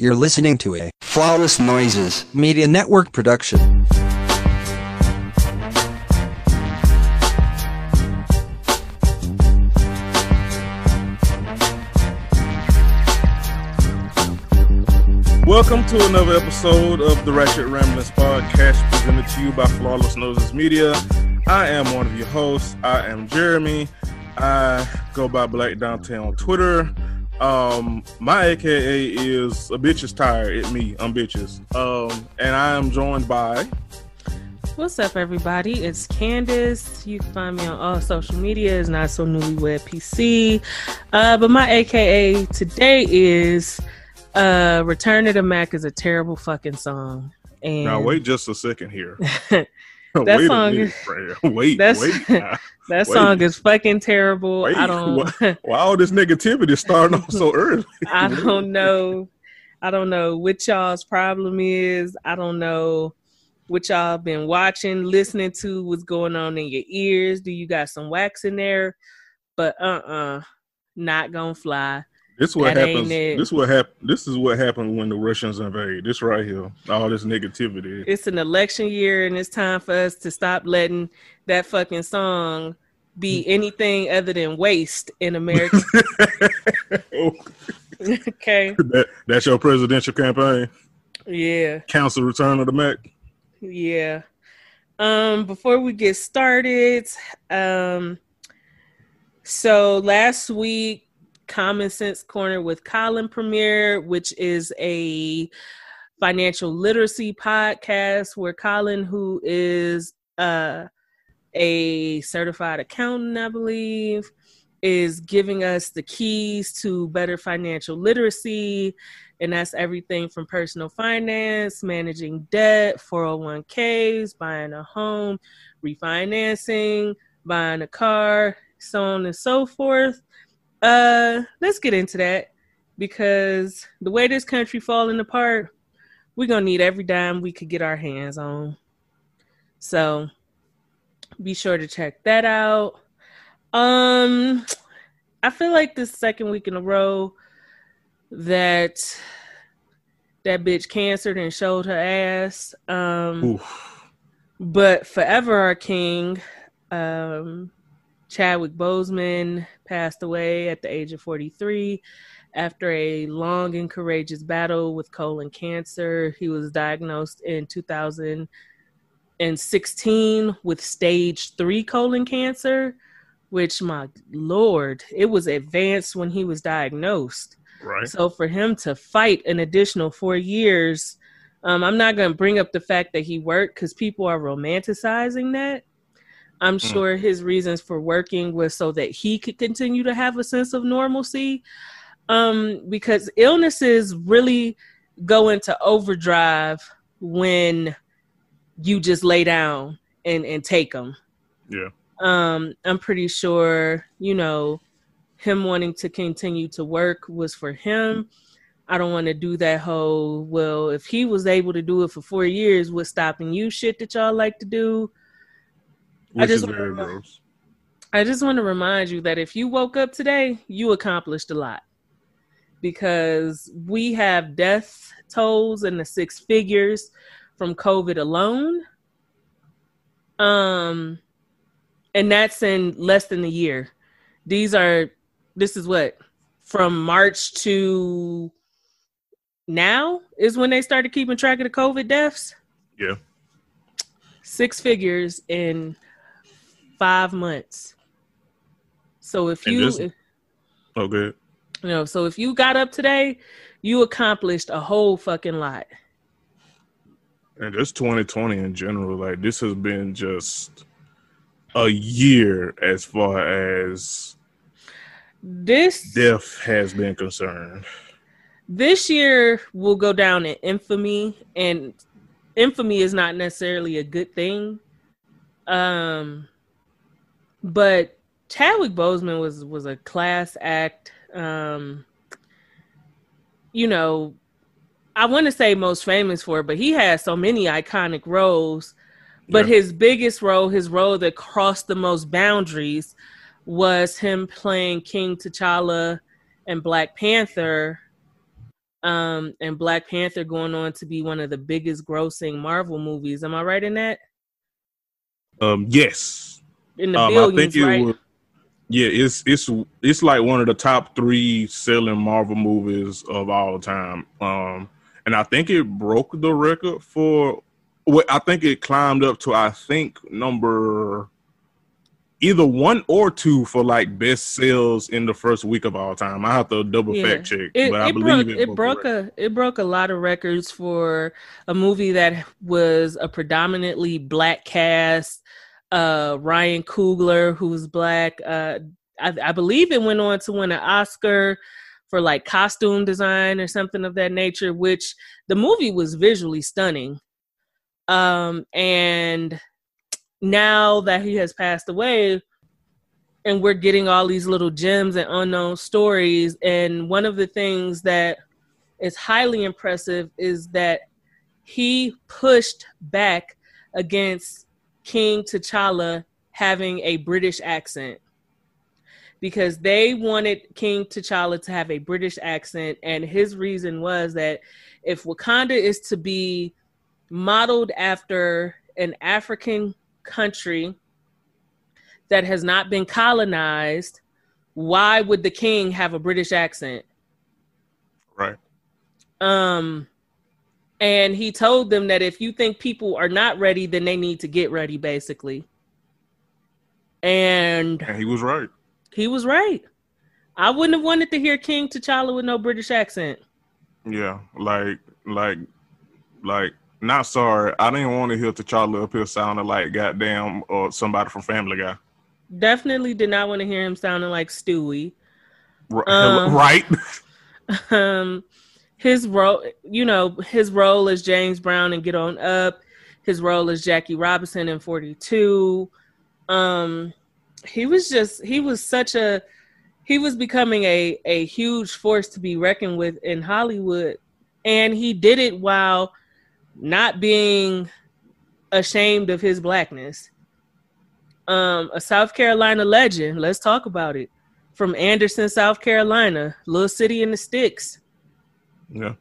You're listening to a Flawless Noises. Media Network production. Welcome to another episode of the Ratchet Ramblings podcast presented to you by Flawless Noses Media. I am one of your hosts. I am Jeremy. I go by Black Dante on Twitter. Um, my AKA is a bitch is tired at me. I'm bitches. Um, and I am joined by What's up, everybody? It's Candace. You can find me on all social media. It's not so newlywed PC. Uh, but my AKA today is uh, "Return to the Mack" is a terrible fucking song. And now. Wait just a second here. That wait song minute, Freya. Wait, That's- wait. that Wait. song is fucking terrible. Wait, I don't. why, why all this negativity starting off so early? I don't know. I don't know what y'all's problem is. I don't know what y'all been watching, listening to, what's going on in your ears. Do you got some wax in there? But uh uh not gonna fly. This what That happens. This what hap- This is what happened when the Russians invade. This right here, all this negativity. It's an election year and it's time for us to stop letting that fucking song be anything other than waste in America. Okay. that, that's your presidential campaign. Yeah. Council return of the Mack. Yeah. Um, before we get started, um, so last week, Common Sense Corner with Colin premiere, which is a financial literacy podcast where Colin, who is uh, a certified accountant, I believe, is giving us the keys to better financial literacy and that's everything from personal finance, managing debt, 401ks, buying a home, refinancing, buying a car, so on and so forth. Uh, let's get into that because the way this country falling apart, we're gonna need every dime we could get our hands on. So be sure to check that out. Um, I feel like this second week in a row that that bitch cancered and showed her ass. Um, Oof. but forever our king, um, Chadwick Boseman passed away at the age of 43 after a long and courageous battle with colon cancer. He was diagnosed in 2016 with stage three colon cancer, which, my lord, it was advanced when he was diagnosed. Right. So for him to fight an additional four years, um, I'm not going to bring up the fact that he worked because people are romanticizing that. I'm Mm. sure his reasons for working was so that he could continue to have a sense of normalcy. Um, because illnesses really go into overdrive when you just lay down and, and take them Yeah. um i'm pretty sure you know him wanting to continue to work was for him i don't want to do that whole well if he was able to do it for four years what's stopping you shit that y'all like to do I just is very gross. i just want to remind you that if you woke up today you accomplished a lot because we have death tolls in the six figures from covid alone um and that's in less than a year these are this is what from march to now is when they started keeping track of the covid deaths Yeah. six figures in five months so if And you this- if- Oh, good. you know so if you got up today you accomplished a whole fucking lot And just 2020 in general, like this has been just a year as far as this death has been concerned. this year will go down in infamy and infamy is not necessarily a good thing um but Chadwick Boseman was was a class act um you know I want to say most famous for it, but he had so many iconic roles but Yeah. his biggest role his role that crossed the most boundaries was him playing King T'Challa and Black Panther Um, and Black Panther going on to be one of the biggest grossing Marvel movies. Am I right in that? Um, yes. In the Um, I billions, think it right? was. Yeah, it's it's it's like one of the top three selling Marvel movies of all time. Um, and I think it broke the record for. Well, I think it climbed up to I think number either one or two for like best sales in the first week of all time. I have to double Yeah. fact check, it, but I it believe broke it, it broke a it broke a lot of records for a movie that was a predominantly black cast. Uh, Ryan Coogler, who's black, uh, I, I believe it went on to win an Oscar for like costume design or something of that nature. Which the movie was visually stunning. Um, and now that he has passed away, and we're getting all these little gems and unknown stories. And one of the things that is highly impressive is that he pushed back against King T'Challa having a British accent because they wanted King T'Challa to have a British accent. And his reason was that if Wakanda is to be modeled after an African country that has not been colonized, why would the king have a British accent? right. Um, and he told them that if you think people are not ready, then they need to get ready, basically. And And he was right. he was right. I wouldn't have wanted to hear King T'Challa with no British accent. Yeah, like like like not sorry. I didn't want to hear T'Challa up here sounding like goddamn or somebody from Family Guy. Definitely did not want to hear him sounding like Stewie. Um, right? um his role you know his role as james brown and get on up his role as jackie robinson in 42 um he was just he was such a he was becoming a a huge force to be reckoned with in hollywood. And he did it while not being ashamed of his blackness. Um a south carolina legend let's talk about it from Anderson, South Carolina, little city in the sticks. Yeah.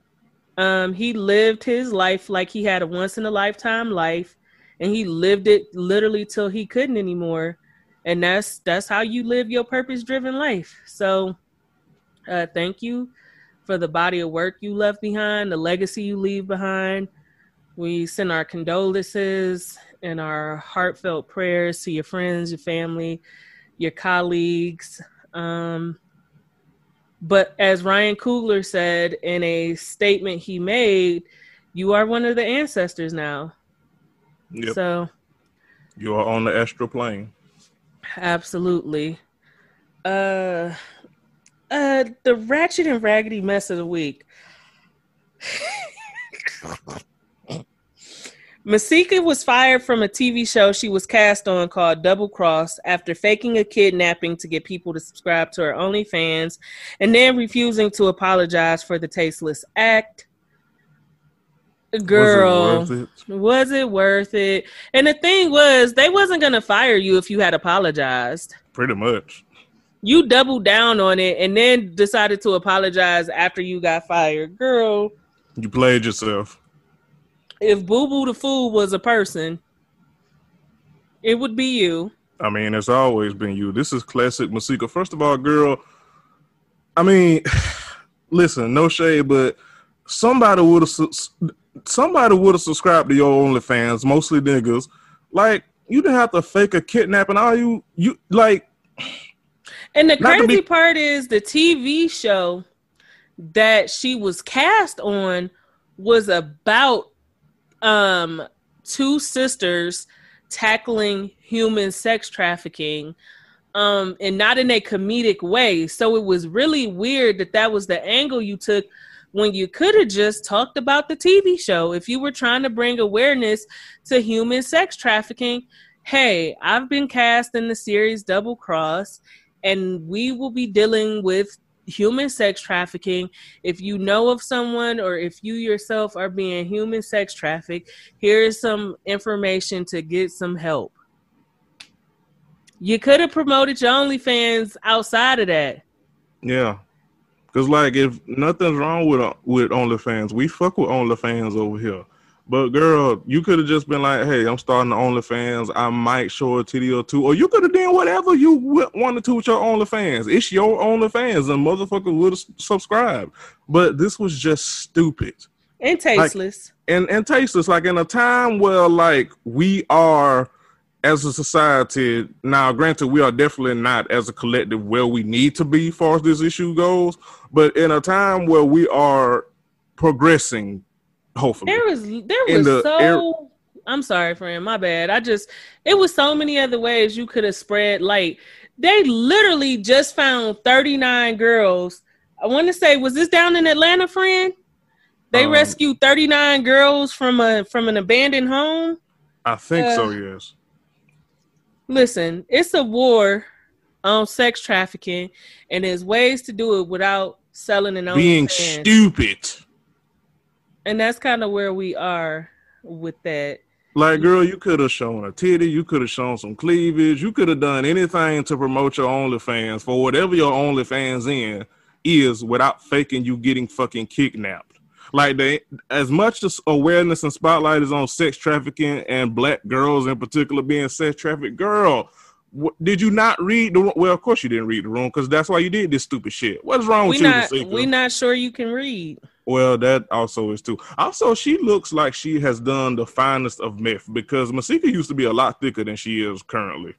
Um, he lived his life like he had a once in a lifetime life, and he lived it literally till he couldn't anymore. And that's that's how you live your purpose driven life. So, uh, thank you for the body of work you left behind, the legacy you leave behind. We send our condolences and our heartfelt prayers to your friends, your family, your colleagues. Um, but as Ryan Coogler said in a statement he made, you are one of the ancestors now. Yep. So, you are on the astral plane. absolutely. Uh, uh, the ratchet and raggedy mess of the week. Masika was fired from a TV show she was cast on called Double Cross after faking a kidnapping to get people to subscribe to her OnlyFans and then refusing to apologize for the tasteless act. Girl, Was it worth it? was it worth it? And the thing was, they wasn't gonna fire you if you had apologized. Pretty much. You doubled down on it and then decided to apologize after you got fired. Girl, You played yourself. If Boo Boo the Fool was a person, it would be you. I mean, it's always been you. This is classic Masika. First of all, girl, I mean, listen, no shade, but somebody would have somebody would have subscribed to your OnlyFans, mostly niggas. Like, you didn't have to fake a kidnapping. All you you like And the crazy be- part is the TV show that she was cast on was about um two sisters tackling human sex trafficking um and not in a comedic way. So it was really weird that that was the angle you took when you could have just talked about the TV show. If you were trying to bring awareness to human sex trafficking hey i've been cast in the series double cross and we will be dealing with human sex trafficking. If you know of someone or if you yourself are being human sex trafficked, here is some information to get some help. You could have promoted your OnlyFans outside of that. yeah. Cause like if nothing's wrong with uh, with OnlyFans, we fuck with OnlyFans over here. But girl, you could have just been like, "Hey, I'm starting the OnlyFans. I might show a titty or two, or you could have done whatever you wanted to with your OnlyFans. It's your OnlyFans, and motherfucker would have subscribed. But this was just stupid and tasteless, like, and and tasteless. Like in a time where like we are as a society now. Granted, we are definitely not as a collective where we need to be, far as this issue goes. But in a time where we are progressing Hopefully, there was there was the so. Air- I'm sorry, friend. My bad. I just it was so many other ways you could have spread Like They literally just found 39 girls. I want to say, was this down in Atlanta, friend? They um, rescued 39 girls from a from an abandoned home. I think uh, so. Yes. Listen, it's a war on sex trafficking, and there's ways to do it without selling and being stupid and that's kind of where we are with that. Like, girl, you could have shown a titty, you could have shown some cleavage, you could have done anything to promote your OnlyFans for whatever your OnlyFans in is without faking you getting fucking kidnapped. Like they, as much as awareness and spotlight is on sex trafficking and black girls in particular being sex trafficked, girl, did you not read the? Well, of course you didn't read the room because that's why you did this stupid shit. What's wrong we with not, you? We're not sure you can read. Well, that also is too. Also, she looks like she has done the finest of meth because Masika used to be a lot thicker than she is currently.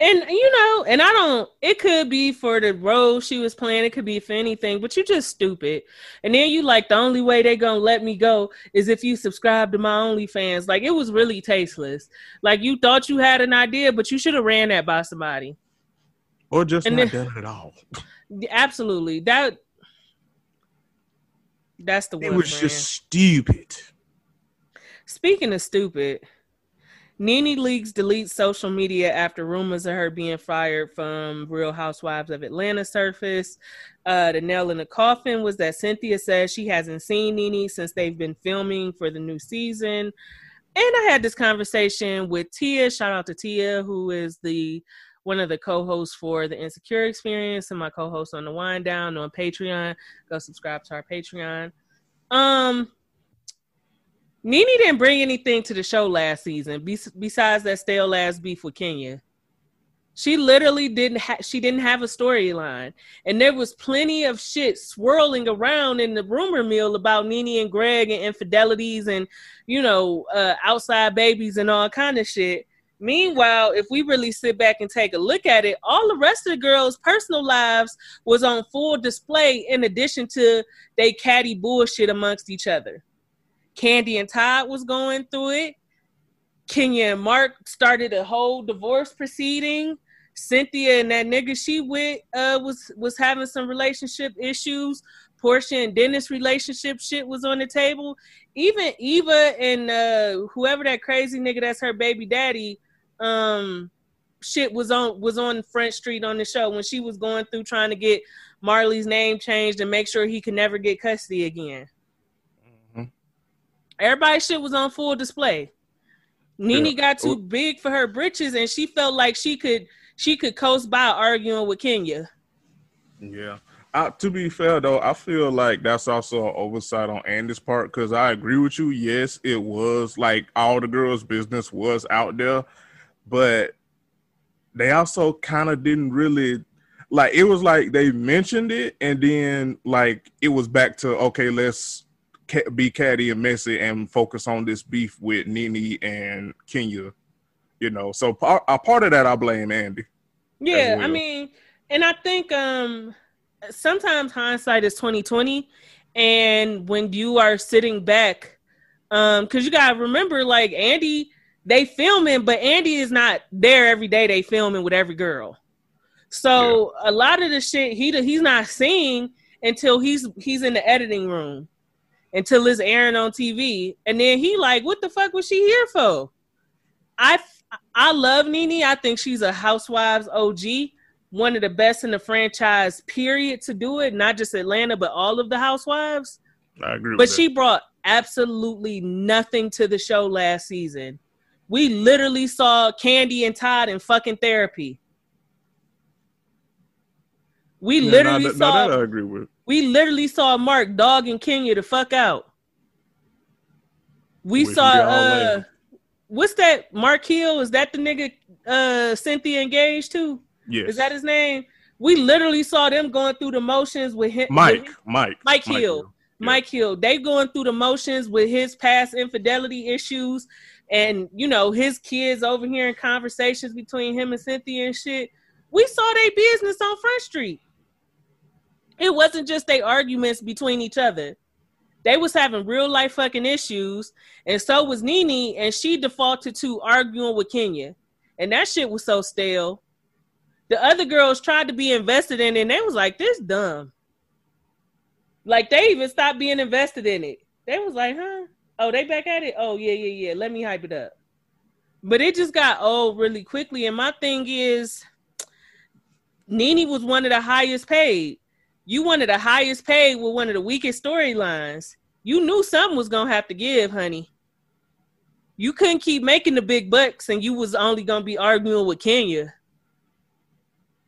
And you know, and I don't. It could be for the role she was playing. It could be for anything. But you're just stupid. And then you like the only way they gonna let me go is if you subscribe to my OnlyFans. Like it was really tasteless. Like you thought you had an idea, but you should have ran that by somebody. Or just and not then, done it at all. Absolutely. That that's the one. It was just stupid. Speaking of stupid, Nene Leakes deletes social media after rumors of her being fired from Real Housewives of Atlanta surface. Uh, the nail in the coffin was that Cynthia says she hasn't seen Nene since they've been filming for the new season. And I had this conversation with Tia. Shout out to Tia, who is the one of the co-hosts for the Insecure Experience and my co-host on the Wind Down on Patreon. Go subscribe to our Patreon. Um, Nene didn't bring anything to the show last season besides that stale ass beef with Kenya. She literally didn't have she didn't have a storyline. And there was plenty of shit swirling around in the rumor mill about Nene and Greg and infidelities and you know, uh, outside babies and all kind of shit. Meanwhile, if we really sit back and take a look at it, all the rest of the girls' personal lives was on full display in addition to they catty bullshit amongst each other. Candy and Todd was going through it. Kenya and Mark started a whole divorce proceeding. Cynthia and that nigga she with uh was was having some relationship issues. Portia and Dennis relationship shit was on the table. Even Eva and uh whoever that crazy nigga that's her baby daddy um shit was on was on Front Street on the show when she was going through trying to get Marley's name changed and make sure he could never get custody again. Mm-hmm. Everybody's shit was on full display. Nene yeah. got too big for her britches and she felt like she could she could coast by arguing with Kenya. Yeah. Uh, to be fair though, I feel like that's also an oversight on Andy's part because I agree with you. Yes, it was like all the girls' business was out there, but they also kind of didn't really like it was like they mentioned it and then like it was back to okay let's be catty and messy and focus on this beef with Nene and Kenya you know so part, a part of that i blame andy yeah well. i mean and i think um sometimes hindsight is 2020 and when you are sitting back um because you gotta remember like andy they filming, but Andy is not there every day. They filming with every girl. So yeah. a lot of the shit he he's not seeing until he's he's in the editing room, until it's airing on TV, and then he like, what the fuck was she here for? I I love Nene. I think she's a Housewives OG, one of the best in the franchise. Period. To do it, not just Atlanta, but all of the Housewives. I agree. But she brought absolutely nothing to the show last season. We literally saw Candy and Todd in fucking therapy. We Yeah, literally that- saw that I agree with. we literally saw Mark dogging Kenya the fuck out. We saw we got all uh what's that? Mark Hill? Is that the nigga uh Cynthia engaged to? Yes. Is that his name? We literally saw them going through the motions with him Mike? with Mike. Mike Hill. Yeah. Mike Hill. They going through the motions with his past infidelity issues and you know his kids over here in conversations between him and Cynthia and shit. We saw their business on Front Street. It wasn't just their arguments between each other. They was having real life fucking issues, and so was Nene, and she defaulted to arguing with Kenya. And that shit was so stale. The other girls tried to be invested in it, and they was like, this dumb. Like they even stopped being invested in it. They was like, huh? Oh, they back at it? Oh, yeah, yeah, yeah. Let me hype it up. But it just got old really quickly. And my thing is, Nene was one of the highest paid. You one of the highest paid with one of the weakest storylines. You knew something was gonna have to give, honey. You couldn't keep making the big bucks and you was only gonna be arguing with Kenya.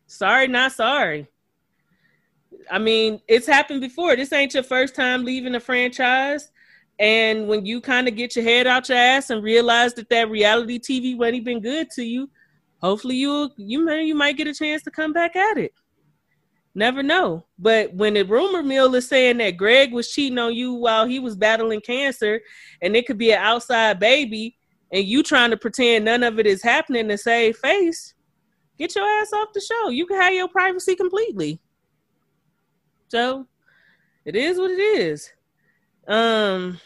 Sorry, not sorry. I mean, it's happened before. This ain't your first time leaving a franchise. And when you kind of get your head out your ass and realize that that reality TV wasn't even good to you, hopefully you you may you might get a chance to come back at it. Never know. But when the rumor mill is saying that Greg was cheating on you while he was battling cancer, and it could be an outside baby, and you trying to pretend none of it is happening to save face, get your ass off the show. You can have your privacy completely. So it is what it is. Um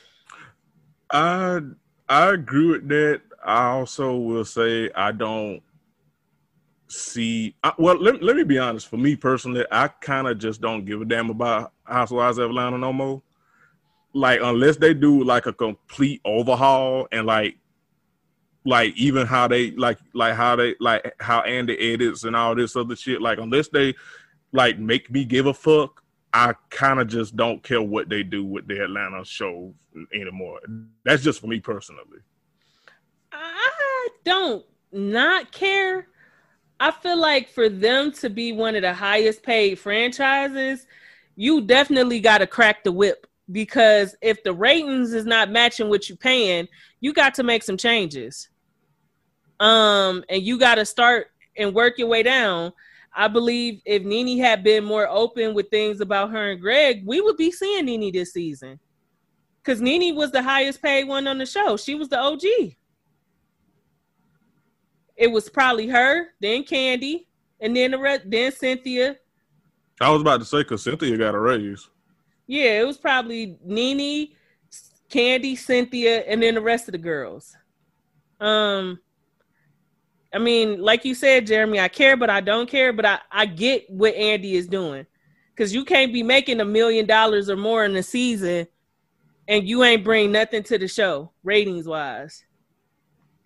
I I agree with that. I also will say I don't see. I, well, let, let me be honest. For me personally, I kind of just don't give a damn about Housewives of Atlanta no more. Like unless they do like a complete overhaul and like like even how they like like how they like how Andy edits and all this other shit. Like unless they like make me give a fuck, I kind of just don't care what they do with the Atlanta show anymore. That's just for me personally. I don't not care. I feel like for them to be one of the highest paid franchises, you definitely got to crack the whip because if the ratings is not matching what you're paying, you got to make some changes. Um, and you got to start and work your way down. I believe if Nene had been more open with things about her and Greg, we would be seeing Nene this season. Because Nene was the highest paid one on the show. She was the OG. It was probably her, then Candy, and then the re- then Cynthia. I was about to say because Cynthia got a raise. Yeah, it was probably Nene, Candy, Cynthia, and then the rest of the girls. Um, I mean, like you said, Jeremy, I care, but I don't care. But I, I get what Andy is doing. Cause you can't be making a million dollars or more in a season and you ain't bring nothing to the show, ratings wise.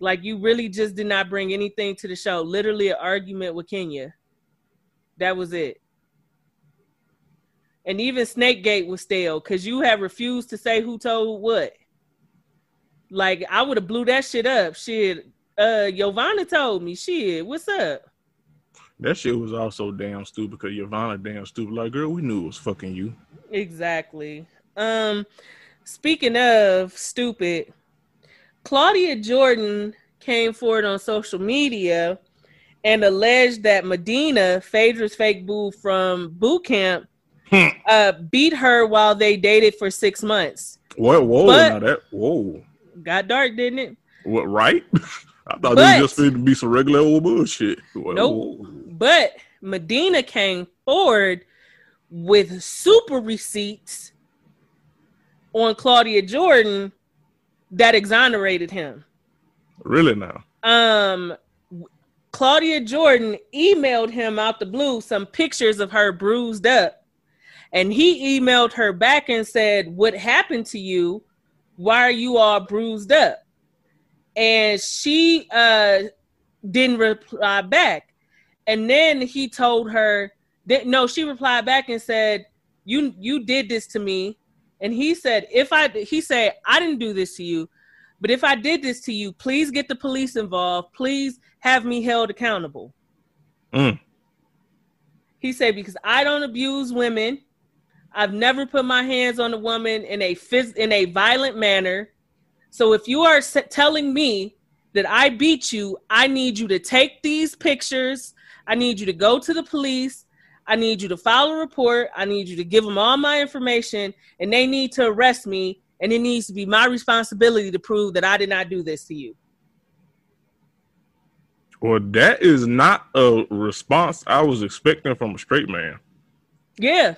Like you really just did not bring anything to the show. Literally an argument with Kenya. That was it. And even Snakegate was stale because you have refused to say who told what. Like I would have blew that shit up. Shit, uh Yovanna told me. Shit, what's up? That shit was also damn stupid because Yvonne damn stupid. Like, girl, we knew it was fucking you. Exactly. Um, speaking of stupid, Claudia Jordan came forward on social media and alleged that Medina, Phaedra's fake boo from boot camp, Hmm. uh, beat her while they dated for six months. What? Whoa, But- that whoa. Got dark, didn't it? What? Right? I thought But- it just going to be some regular old bullshit. Whoa. Nope. But Medina came forward with super receipts on Claudia Jordan that exonerated him. Really now? Um, Claudia Jordan emailed him out the blue some pictures of her bruised up, and he emailed her back and said, "What happened to you? Why are you all bruised up?" And she uh didn't reply back. And then he told her that no, she replied back and said, "You you did this to me." And he said, "If I," he said, "I didn't do this to you." But if I did this to you, please get the police involved. Please have me held accountable. Mm. He said because I don't abuse women. I've never put my hands on a woman in a phys- in a violent manner. So if you are telling me that I beat you, I need you to take these pictures. I need you to go to the police. I need you to file a report. I need you to give them all my information, and they need to arrest me. And it needs to be my responsibility to prove that I did not do this to you. Well, that is not a response I was expecting from a straight man. Yeah.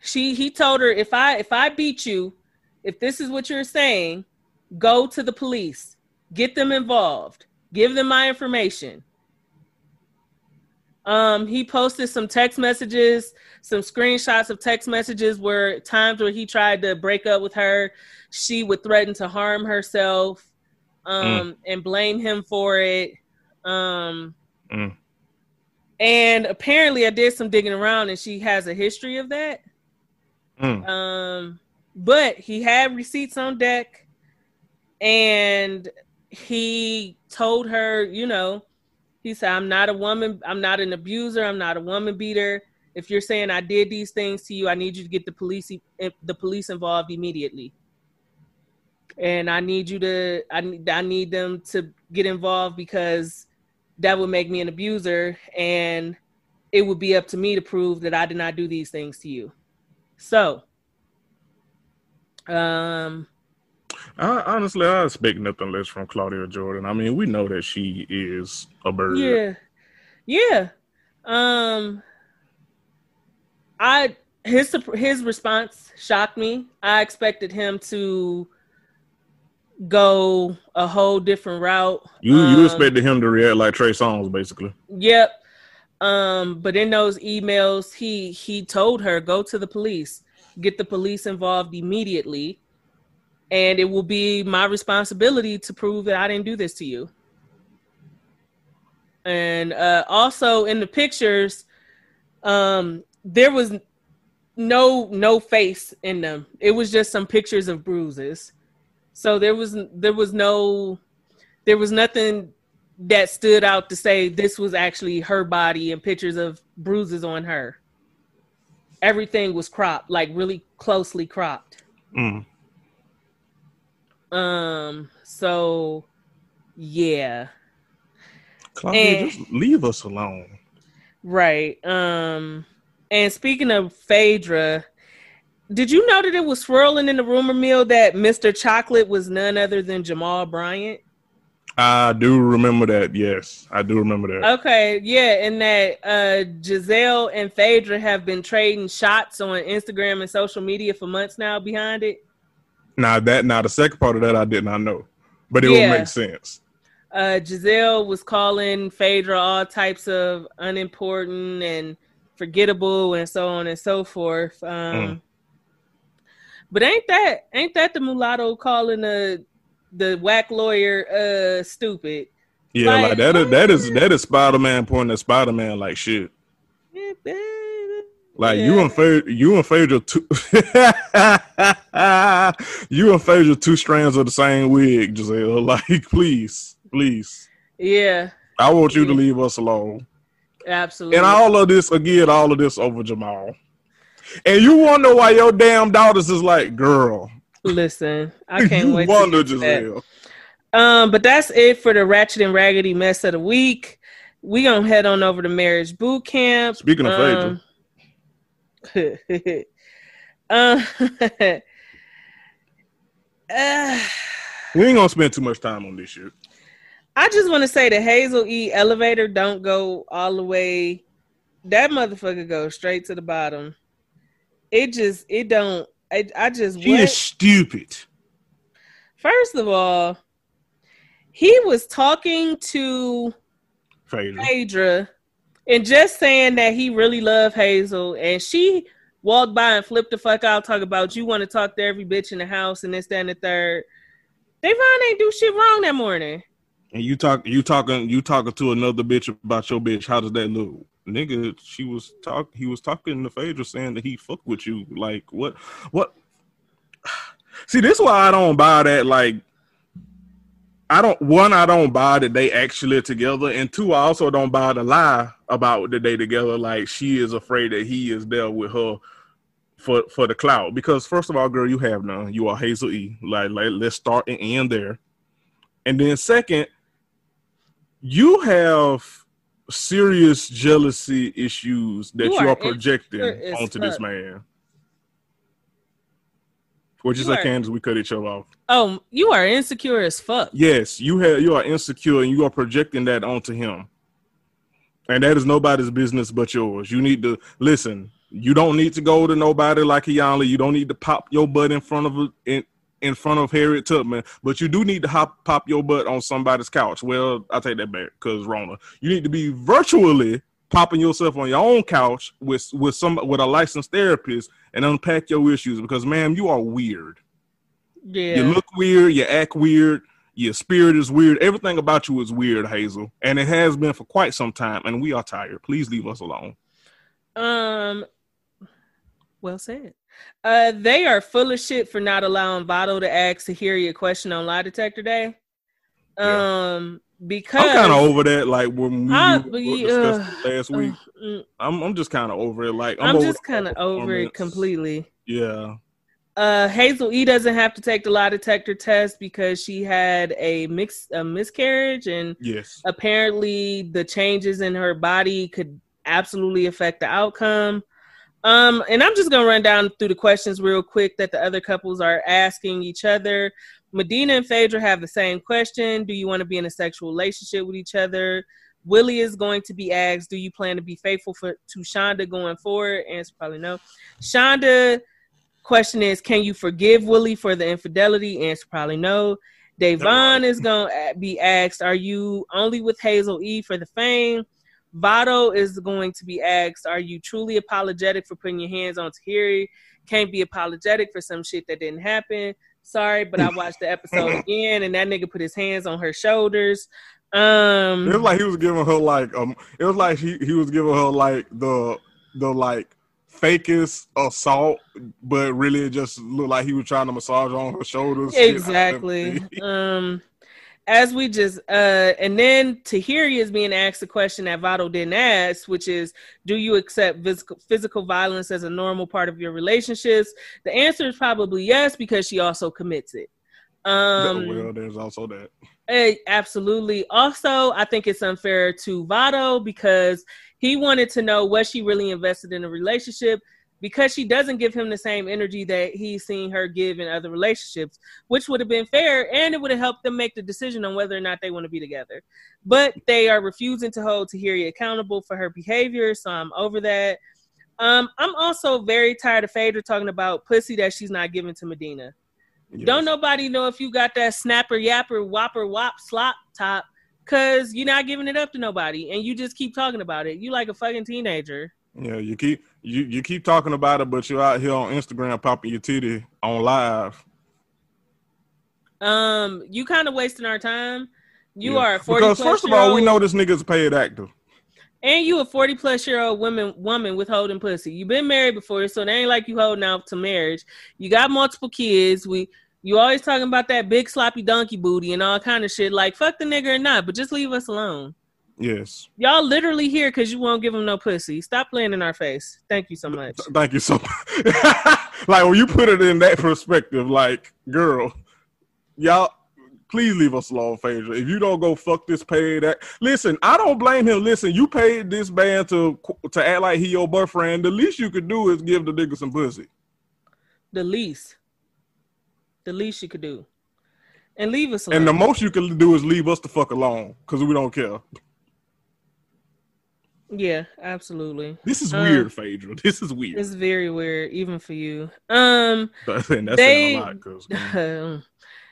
She he told her if I if I beat you, if this is what you're saying, go to the police. Get them involved. Give them my information. Um he posted some text messages, some screenshots of text messages where times where he tried to break up with her, she would threaten to harm herself um and blame him for it. Um Mm. and apparently I did some digging around and she has a history of that. Mm. Um, but he had receipts on deck, and he told her, you know, he said, "I'm not a woman. I'm not an abuser. I'm not a woman beater. If you're saying I did these things to you, I need you to get the police the police involved immediately." And I need you to I need I need them to get involved because that would make me an abuser and it would be up to me to prove that I did not do these things to you. So, um, I, honestly, I expect nothing less from Claudia Jordan. I mean, we know that she is a bird. yeah, yeah. Um, I his his response shocked me. I expected him to go a whole different route. You you Um, expected him to react like Trey Songz, basically. Yep. Um, but in those emails, he he told her go to the police, get the police involved immediately, and it will be my responsibility to prove that I didn't do this to you. And uh, also in the pictures, um, there was no no face in them. It was just some pictures of bruises. So there was there was no there was nothing that stood out to say this was actually her body and pictures of bruises on her. Everything was cropped, like really closely cropped. Mm. Um, so yeah, Claudia, And- just leave us alone. right. Um, and speaking of Phaedra, did you know that it was swirling in the rumor mill that Mr. Chocolate was none other than Jamal Bryant? I do remember that. Yes, I do remember that. Okay, yeah, and that uh Gizelle and Phaedra have been trading shots on Instagram and social media for months now behind it. Now that now the second part of that I did not know, but it Yeah. would make sense. Uh Gizelle was calling Phaedra all types of unimportant and forgettable and so on and so forth. Um Mm. but ain't that ain't that the mulatto calling the the whack lawyer uh stupid? Yeah, Like- like, that is that is that is Spider Man pointing at Spider Man like shit. Like you and Phaedra, you and Phaedra two, you and Phaedra two strands of the same wig, Gizelle. Like, please, please, Yeah, I want you to leave us alone. absolutely. And all of this again, all of this over Jamal. And you wonder why your damn daughters is like, girl. Listen, I can't you wait. wonder, to that. Um, but that's it for the Ratchet and Raggedy mess of the week. We gonna head on over to marriage boot camp. Speaking of Phaedra, um, uh, uh, we ain't gonna spend too much time on this shit. I just want to say the Hazel E elevator don't go all the way. That motherfucker goes straight to the bottom. It just it don't. I, I just She what? is stupid. First of all, he was talking to Phaedra. Phaedra and just saying that he really loved Hazel and she walked by and flipped the fuck out, talk about you want to talk to every bitch in the house and this, that, and the third. Davon ain't do shit wrong that morning. And you talk, you talking, you talking to another bitch about your bitch. How does that look, nigga? She was talk. He was talking to Phaedra saying that he fuck with you. Like what? What? See, this is why I don't buy that. Like, I don't one, I don't buy that they actually together, and two, I also don't buy the lie about that they together. Like she is afraid that he is there with her for for the cloud. Because first of all, girl, you have none. You are Hazel E. Like, like let's start and end there. And then second, you have serious jealousy issues that you, You are, are projecting onto this man. What you You say, are-? We cut each other off. Oh, you are insecure as fuck. Yes, you have you are insecure and you are projecting that onto him. And that is nobody's business but yours. You need to listen. You don't need to go to nobody like Iyanla. You don't need to pop your butt in front of in in front of Harriet Tubman, but you do need to hop pop your butt on somebody's couch. Well, I take that back because Rona. You need to be virtually popping yourself on your own couch with with some with a licensed therapist and unpack your issues because, ma'am, you are weird. Yeah. You look weird, you act weird, your spirit is weird. Everything about you is weird, Hazel. And it has been for quite some time, and we are tired. Please leave us alone. Um, well said. Uh, they are full of shit for not allowing Vado to ask to hear your question on lie detector day. Yeah. Because I'm kind of over that. Like when we I- discussing uh, last week, uh, I'm I'm just kind of over it. Like I'm, over just kind of over it completely. Yeah, Uh, Hazel E doesn't have to take the lie detector test because she had a mix a miscarriage and yes, apparently the changes in her body could absolutely affect the outcome. Um, and I'm just gonna run down through the questions real quick that the other couples are asking each other. Medina and Phaedra have the same question: Do you want to be in a sexual relationship with each other? Willie is going to be asked: Do you plan to be faithful for to Shonda going forward? Answer probably no. Shonda question is: Can you forgive Willie for the infidelity? Answer probably no. Davon is going to be asked, Are you only with Hazel E for the fame? Vado is going to be asked, Are you truly apologetic for putting your hands on Tahiry? Can't be apologetic for some shit that didn't happen. Sorry, but I watched the episode again and that nigga put his hands on her shoulders. Um it was like he was giving her like um, it was like he he was giving her like the the like fakest assault, but really it just looked like he was trying to massage on her shoulders. exactly. um as we just uh and then Tahiry is being asked a question that Vado didn't ask, which is do you accept physical physical violence as a normal part of your relationships? The answer is probably yes, because she also commits it. Um well, there's also that. Eh, absolutely. Also, I think it's unfair to Vado because he wanted to know was she really invested in a relationship because she doesn't give him the same energy that he's seen her give in other relationships, which would have been fair and it would have helped them make the decision on whether or not they want to be together. But they are refusing to hold Tahiry accountable for her behavior, so I'm over that. Um, I'm also very tired of Phaedra talking about pussy that she's not giving to Medina. Yes. Don't nobody know if you got that snapper, yapper, whopper, wop, slop top, cause you're not giving it up to nobody, and you just keep talking about it. You like a fucking teenager. Yeah, you keep you you keep talking about it, but you're out here on Instagram popping your titty on live. Um, you kind of wasting our time. You Yeah. are a forty because plus first of all, we know this nigga's a paid actor. and you a forty plus year old woman woman withholding pussy. You've been married before, so it ain't like you holding out to marriage. You got multiple kids. We you always talking about that big sloppy donkey booty and all kind of shit. Like fuck the nigga or not, but just leave us alone. Yes. Y'all literally here because you won't give him no pussy. Stop playing in our face. Thank you so much. Thank you so much. like when you put it in that perspective, like, girl, y'all please leave us alone, Phaedra. If you don't go fuck this paid that. listen, I don't blame him. Listen, you paid this man to to act like he your boyfriend. The least you could do is give the nigga some pussy. The least, the least you could do, and leave us alone. And the most you can do is leave us the fuck alone because we don't care. Yeah, absolutely. This is Um, weird, Phaedra. This is weird. It's very weird, even for you. Um, that's they- lot because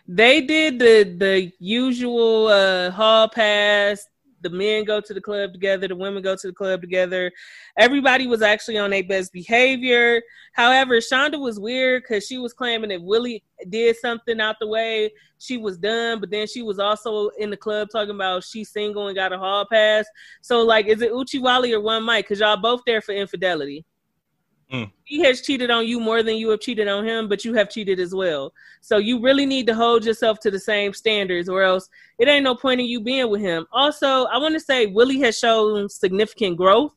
they did the the usual uh hall pass. The men go to the club together. The women go to the club together. Everybody was actually on their best behavior. However, Shonda was weird because she was claiming that Willie did something out the way. She was done, but then she was also in the club talking about she's single and got a hall pass. So, like, is it Uchi Wally or One Mike? Because y'all both there for infidelity. Mm. He has cheated on you more than you have cheated on him, but you have cheated as well. So you really need to hold yourself to the same standards, or else it ain't no point in you being with him. Also, I want to say Willie has shown significant growth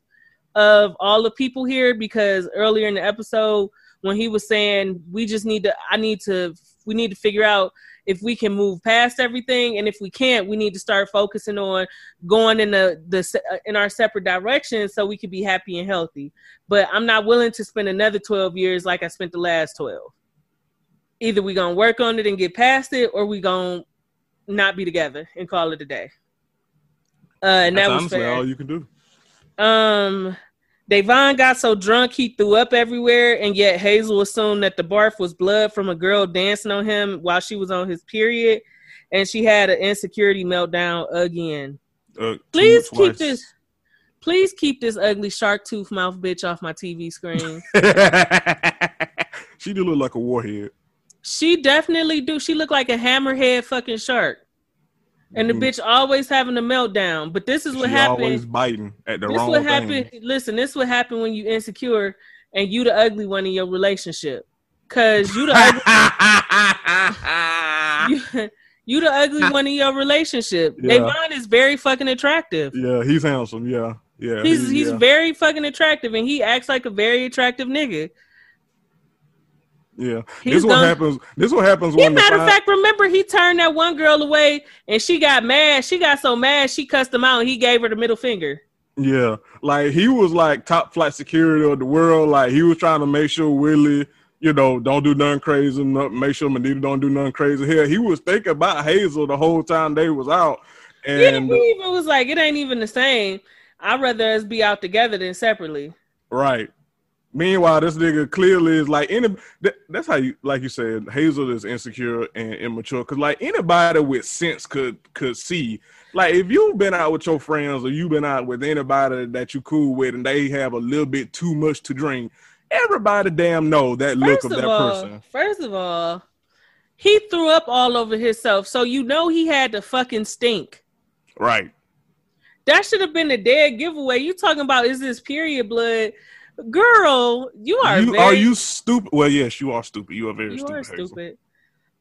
of all the people here because earlier in the episode when he was saying we just need to I need to we need to figure out if we can move past everything and if we can't we need to start focusing on going in the the uh, in our separate directions so we can be happy and healthy but i'm not willing to spend another 12 years like i spent the last 12 either we gonna work on it and get past it or we gonna not be together and call it a day uh and That's that was honestly fair. all you can do. Um, Davon got so drunk he threw up everywhere, and yet Hazel assumed that the barf was blood from a girl dancing on him while she was on his period, and she had an insecurity meltdown again. Uh, Please keep twice. this. Please keep this ugly shark tooth mouth bitch off my TV screen. she do look like a warhead. she definitely do. She look like a hammerhead fucking shark, and the Mhm. bitch always having a meltdown. But this is what happened. always biting at the this wrong what thing. happened. Listen, this is what happened when you insecure and you the ugly one in your relationship. Cause you the ugly, you, you the ugly one in your relationship. Yeah. Davon is very fucking attractive. yeah, he's handsome. Yeah, yeah. He's he- he's yeah, very fucking attractive, and he acts like a very attractive nigga. Yeah. He's This what gonna- happens. This is what happens He, matter of fine- fact, remember he turned that one girl away, and she got mad. She got so mad she cussed him out, and he gave her the middle finger. Yeah, like he was like top flight security of the world. Like he was trying to make sure Willie, you know, don't do nothing crazy. Make sure Manita don't do nothing crazy. Here, he was thinking about Hazel the whole time they was out. Yeah, And he even was like, it ain't even the same. I'd rather us be out together than separately. right. Meanwhile, this nigga clearly is like any. That, that's how you, like you said, Hazel is insecure and immature. Cause like anybody with sense could could see. Like if you've been out with your friends or you've been out with anybody that you cool with and they have a little bit too much to drink, everybody damn know that look First of of that all, person. first of all, he threw up all over himself, so you know he had to fucking stink. Right. That should have been a dead giveaway. You talking about is this period blood? Girl, you are you, very, are you stupid? Well, yes, you are stupid. You are very you stupid. are stupid.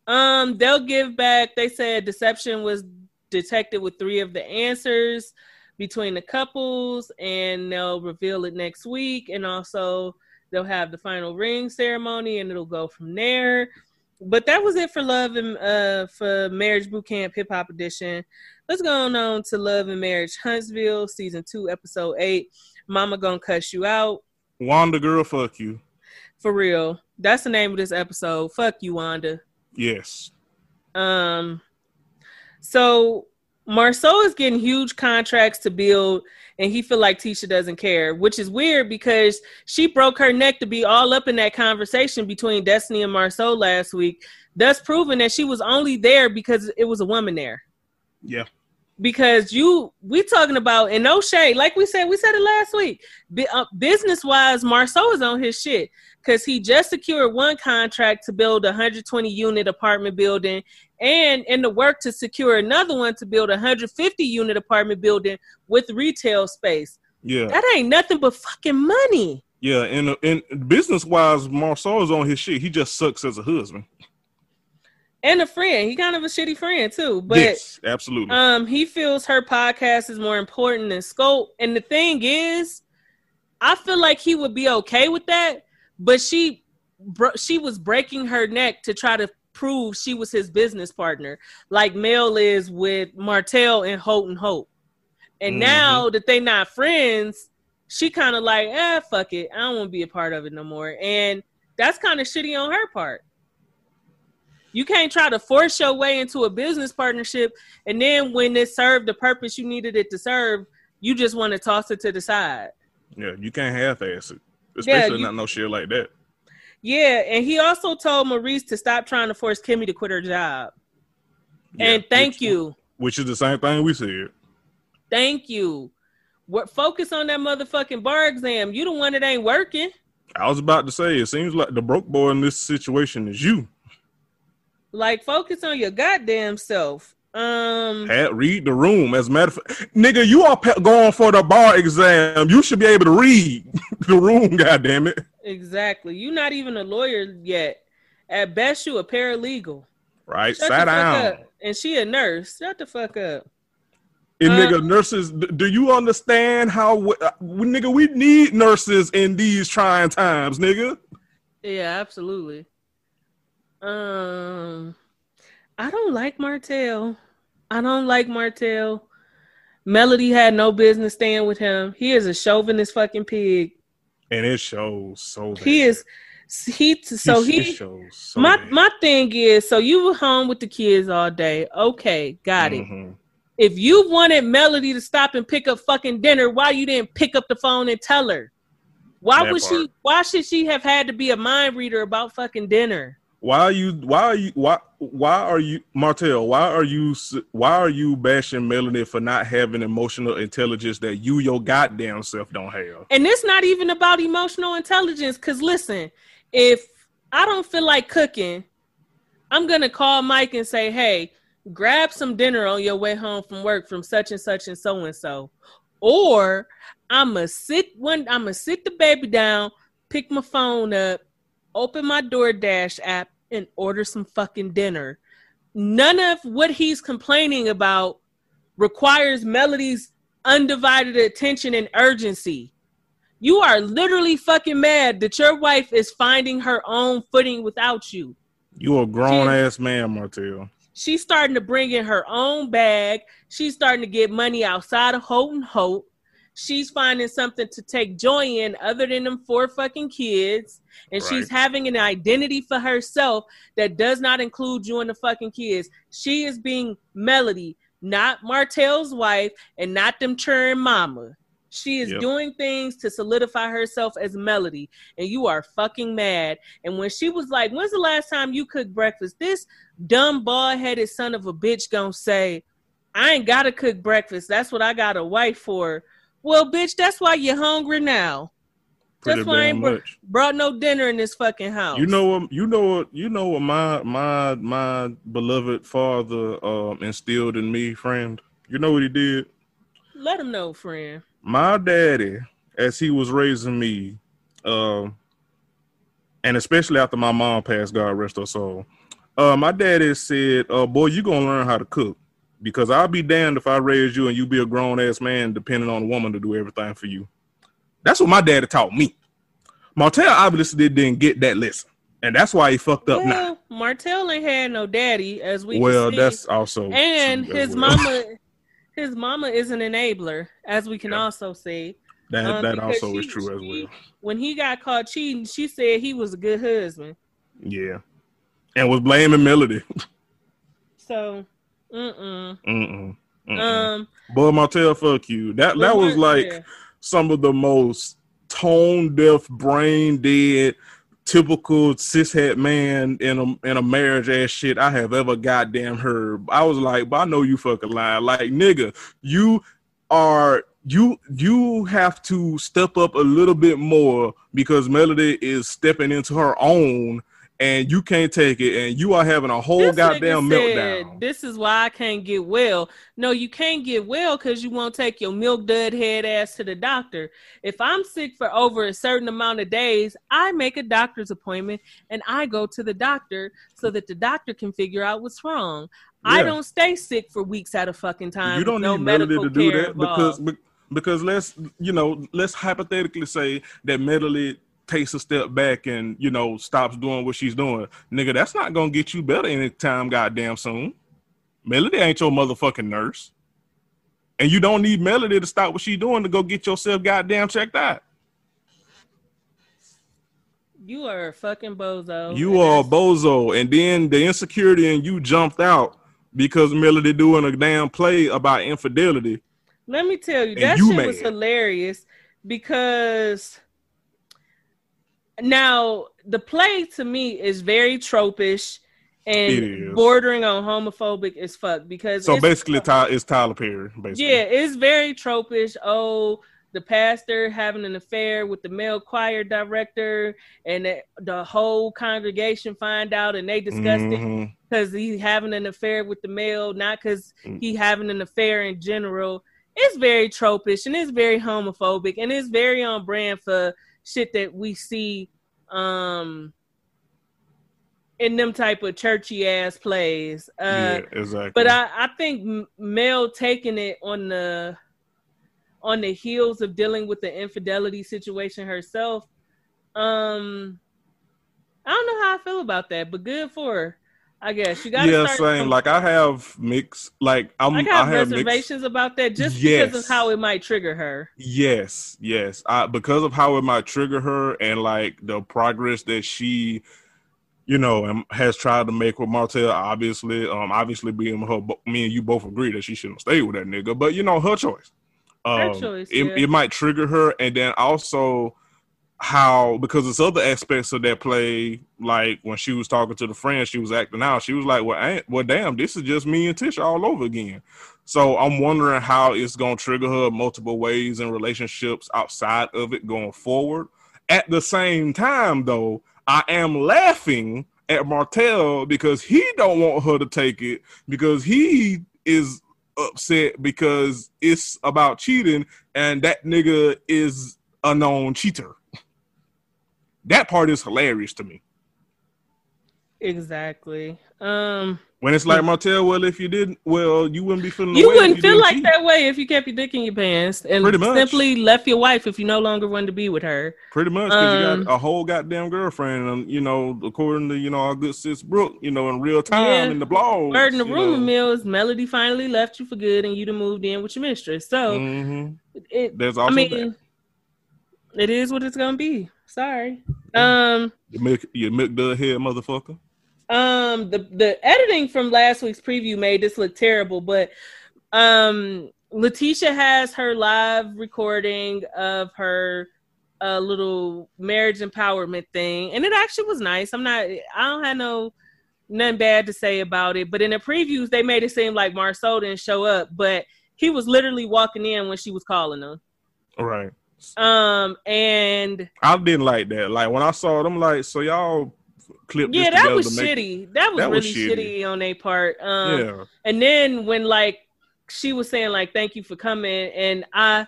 Um, they'll give back. They said deception was detected with three of the answers between the couples, and they'll reveal it next week. And also, they'll have the final ring ceremony, and it'll go from there. But that was it for Love and uh for Marriage Boot Camp Hip Hop Edition. Let's go on to Love and Marriage Huntsville, season two, episode eight. Mama gonna cuss you out. Wanda girl, fuck you. For real. That's the name of this episode. Fuck you, Wanda. Yes. Um, so Marsau is getting huge contracts to build, and he feel like Tisha doesn't care, which is weird because she broke her neck to be all up in that conversation between Destiny and Marsau last week, thus proving that she was only there because it was a woman there. Yeah. Because you, we talking about, and no shade, like we said, we said it last week. B- uh, business wise, Marsau is on his shit because he just secured one contract to build a 120 unit apartment building and in the work to secure another one to build a 150 unit apartment building with retail space. Yeah. That ain't nothing but fucking money. Yeah. And and business wise, Marsau is on his shit. He just sucks as a husband. And a friend. He kind of a shitty friend too. But yes, absolutely. um he feels her podcast is more important than scope. And the thing is, I feel like he would be okay with that, but she she was breaking her neck to try to prove she was his business partner, like Mel is with Martell and Houghton Hope. And Mhm. now that they not friends, she kind of like, eh, fuck it. I don't want to be a part of it no more. And that's kind of shitty on her part. You can't try to force your way into a business partnership, and then when it served the purpose you needed it to serve, you just want to toss it to the side. yeah, you can't half ass it. Yeah, Especially you- not no shit like that. Yeah, and he also told Maurice to stop trying to force Kimmy to quit her job. Yeah, and thank which- you. Which is the same thing we said. Thank you. What focus on that motherfucking bar exam. You the one that ain't working. I was about to say it seems like the broke boy in this situation is you. Like focus on your goddamn self. Um Had, read the room. As a matter of fact, nigga, you are pe- going for the bar exam. You should be able to read the room. God damn it. Exactly. You're not even a lawyer yet. At best, you a paralegal. Right? Shut Sat down. up. And she a nurse. Shut the fuck up. And Uh, nigga, nurses, do you understand how, w- uh, nigga, we need nurses in these trying times, nigga? Yeah, absolutely. Um, I don't like Martell. I don't like Martell. Melody had no business staying with him. He is a chauvinist fucking pig. And it shows so bad. He is. He so it he. shows so My bad. my thing is, so you were home with the kids all day. Okay, got it. Mhm. If you wanted Melody to stop and pick up fucking dinner, why you didn't pick up the phone and tell her? Why That would she? Why should she have had to be a mind reader about fucking dinner? Why are you? Why are you? Why? Why are you, Martell? Why are you? Why are you bashing Melanie for not having emotional intelligence that you your goddamn self don't have? And it's not even about emotional intelligence. Cause listen, if I don't feel like cooking, I'm gonna call Mike and say, "Hey, grab some dinner on your way home from work from such and such and so and so," or I'ma sit one. I'ma sit the baby down, pick my phone up, open my DoorDash app, and order some fucking dinner. None of what he's complaining about requires Melody's undivided attention and urgency. You are literally fucking mad that your wife is finding her own footing without you. You a grown ass man, Martell. She's starting to bring in her own bag. She's starting to get money outside of Houghton Hope. She's finding something to take joy in other than them four fucking kids. And she's having an identity for herself that does not include you and the fucking kids. She is being Melody, not Martell's wife and not them churn mama. She is Yep. doing things to solidify herself as Melody, and you are fucking mad. And when she was like, When's the last time you cooked breakfast? This dumb bald headed son of a bitch gonna say, I ain't gotta cook breakfast. That's what I got a wife for. Well, bitch, that's why you're hungry now. Pretty That's why I ain't br- brought no dinner in this fucking house. You know what? You know what? You know what? My my my beloved father um, instilled in me, friend. You know what he did? Let him know, friend. my daddy, as he was raising me, um, and especially after my mom passed, God rest her soul, uh, my daddy said, uh, "Boy, you gonna learn how to cook because I'll be damned if I raise you and you be a grown ass man depending on a woman to do everything for you." That's what my daddy taught me. Martell obviously didn't get that lesson, and that's why he fucked up now. Martell ain't had no daddy, as we Well, can see. that's also and true his well. mama his mama is an enabler, as we can Yeah. also see. that um, that also is she- true as well. When he got caught cheating, she said he was a good husband. Yeah, and was blaming Melody. So, mm-mm. Mm-mm. Mm-mm. Um, Boy, Martell, fuck you. That that was like yeah. some of the most tone deaf, brain dead, typical cishet man in a in a marriage ass shit I have ever goddamn heard. I was like, but I know you fucking lying. Like, nigga, you are you you have to step up a little bit more because Melody is stepping into her own and you can't take it and you are having a whole This goddamn said, meltdown. This is why I can't get well. No, you can't get well because you won't take your milk dud head ass to the doctor. If I'm sick for over a certain amount of days, I make a doctor's appointment and I go to the doctor so that the doctor can figure out what's wrong. I don't stay sick for weeks at a fucking time. you don't no need medical to do that because involved. be- because let's you know let's hypothetically say that Melody takes a step back and you know stops doing what she's doing, nigga. That's not gonna get you better anytime goddamn soon. Melody ain't your motherfucking nurse, and you don't need Melody to stop what she's doing to go get yourself goddamn checked out. You are a fucking bozo. You are a bozo, and then the insecurity and you jumped out because Melody doing a damn play about infidelity. Let me tell you, that you shit was hilarious because now the play to me is very tropish and bordering on homophobic as fuck because So basically, Ty- it's Tyler Perry. Basically, yeah, it's very tropish. Oh, the pastor having an affair with the male choir director, and the, the whole congregation find out, and they discuss it Mhm. because he's having an affair with the male, not because Mm. he having an affair in general. It's very tropish and it's very homophobic and it's very on brand for shit that we see um in them type of churchy ass plays. Uh, yeah, exactly. But I, I think Mel taking it on the on the heels of dealing with the infidelity situation herself. Um, I don't know how I feel about that, but good for her. I guess you got. Yeah, same. like I have mixed. Like I'm. I, I have reservations mixed, about that just yes. because of how it might trigger her. Yes, yes. I, because of how it might trigger her and like the progress that she, you know, has tried to make with Martell. Obviously, um, obviously being her, me and you both agree that she shouldn't stay with that nigga. But you know, her choice. Um, her choice. It, yeah. it might trigger her, and then also how because it's other aspects of that play, like when she was talking to the friend, she was acting out. She was like, "Well, ain't, well, damn, this is just me and Tish all over again." So I'm wondering how it's gonna trigger her multiple ways in relationships outside of it going forward. At the same time, though, I am laughing at Martell because he don't want her to take it because he is upset because it's about cheating and that nigga is a known cheater. That part is hilarious to me. Exactly. Um when it's like Martell, well, if you didn't, well, you wouldn't be feeling. You wouldn't you feel like cheat. that way if you kept your dick in your pants and simply left your wife if you no longer wanted to be with her. Pretty much, because um, you got um, a whole goddamn girlfriend, and you know, according to you know our good sis Brooke, you know, in real time yeah. in the blog. Word in the rumor mills, Melody finally left you for good, and you'd have moved in with your mistress. So, mm-hmm. it, there's also I mean, that. It is what it's gonna be. Sorry. Um, you milk, you milk the head, motherfucker. Um, the the editing from last week's preview made this look terrible, but um, Letitia has her live recording of her uh, little marriage empowerment thing, and it actually was nice. I'm not, I don't have no nothing bad to say about it, but in the previews they made it seem like Marsau didn't show up, but he was literally walking in when she was calling him. Right. Um, and I didn't like that. Like when I saw it, I'm like, so y'all clip. Yeah, that was shitty. That was that really was shitty. shitty on their part. Um, yeah. And then when like she was saying like, "Thank you for coming," and I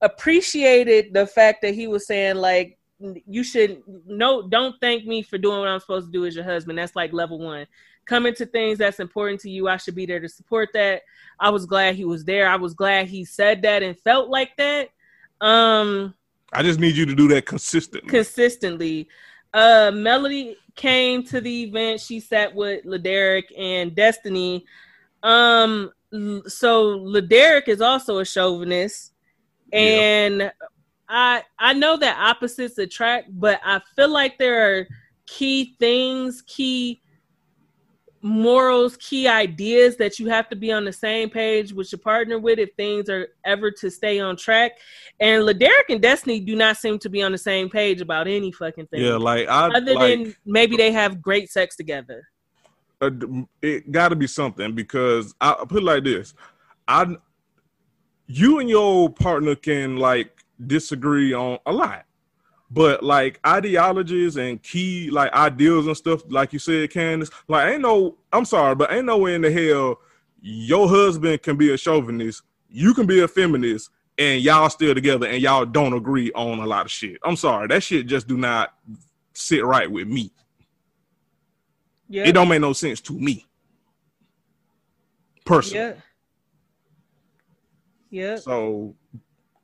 appreciated the fact that he was saying like, "You should no, don't thank me for doing what I'm supposed to do as your husband." That's like level one. Coming to things that's important to you, I should be there to support that. I was glad he was there. I was glad he said that and felt like that. Um, I just need you to do that consistently. Consistently. Uh, Melody came to the event. She sat with Laderick and Destiny. Um, so Laderick is also a chauvinist, and yeah. I I know that opposites attract, but I feel like there are key things, key morals, key ideas that you have to be on the same page with your partner with if things are ever to stay on track. And Laderick and Destiny do not seem to be on the same page about any fucking thing. Yeah, like I, other like, than maybe they have great sex together. Uh, it got to be something because I put it like this: I, you and your partner can like disagree on a lot but like ideologies and key like ideals and stuff, like you said, Candace, like ain't no, I'm sorry, but ain't no way in the hell your husband can be a chauvinist, you can be a feminist, and y'all still together and y'all don't agree on a lot of shit. I'm sorry, that shit just do not sit right with me. Yeah. It don't make no sense to me. Personally. Yeah. Yeah. So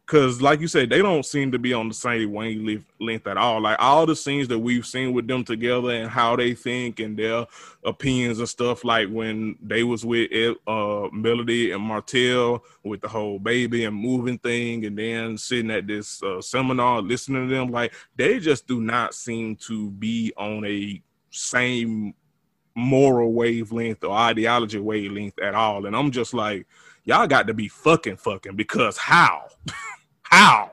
Cause like you said, they don't seem to be on the same wavelength at all. Like all the scenes that we've seen with them together and how they think and their opinions and stuff. Like when they was with uh, Melody and Martell with the whole baby and moving thing, and then sitting at this uh, seminar listening to them, like they just do not seem to be on a same moral wavelength or ideology wavelength at all. And I'm just like, y'all got to be fucking fucking because how? How?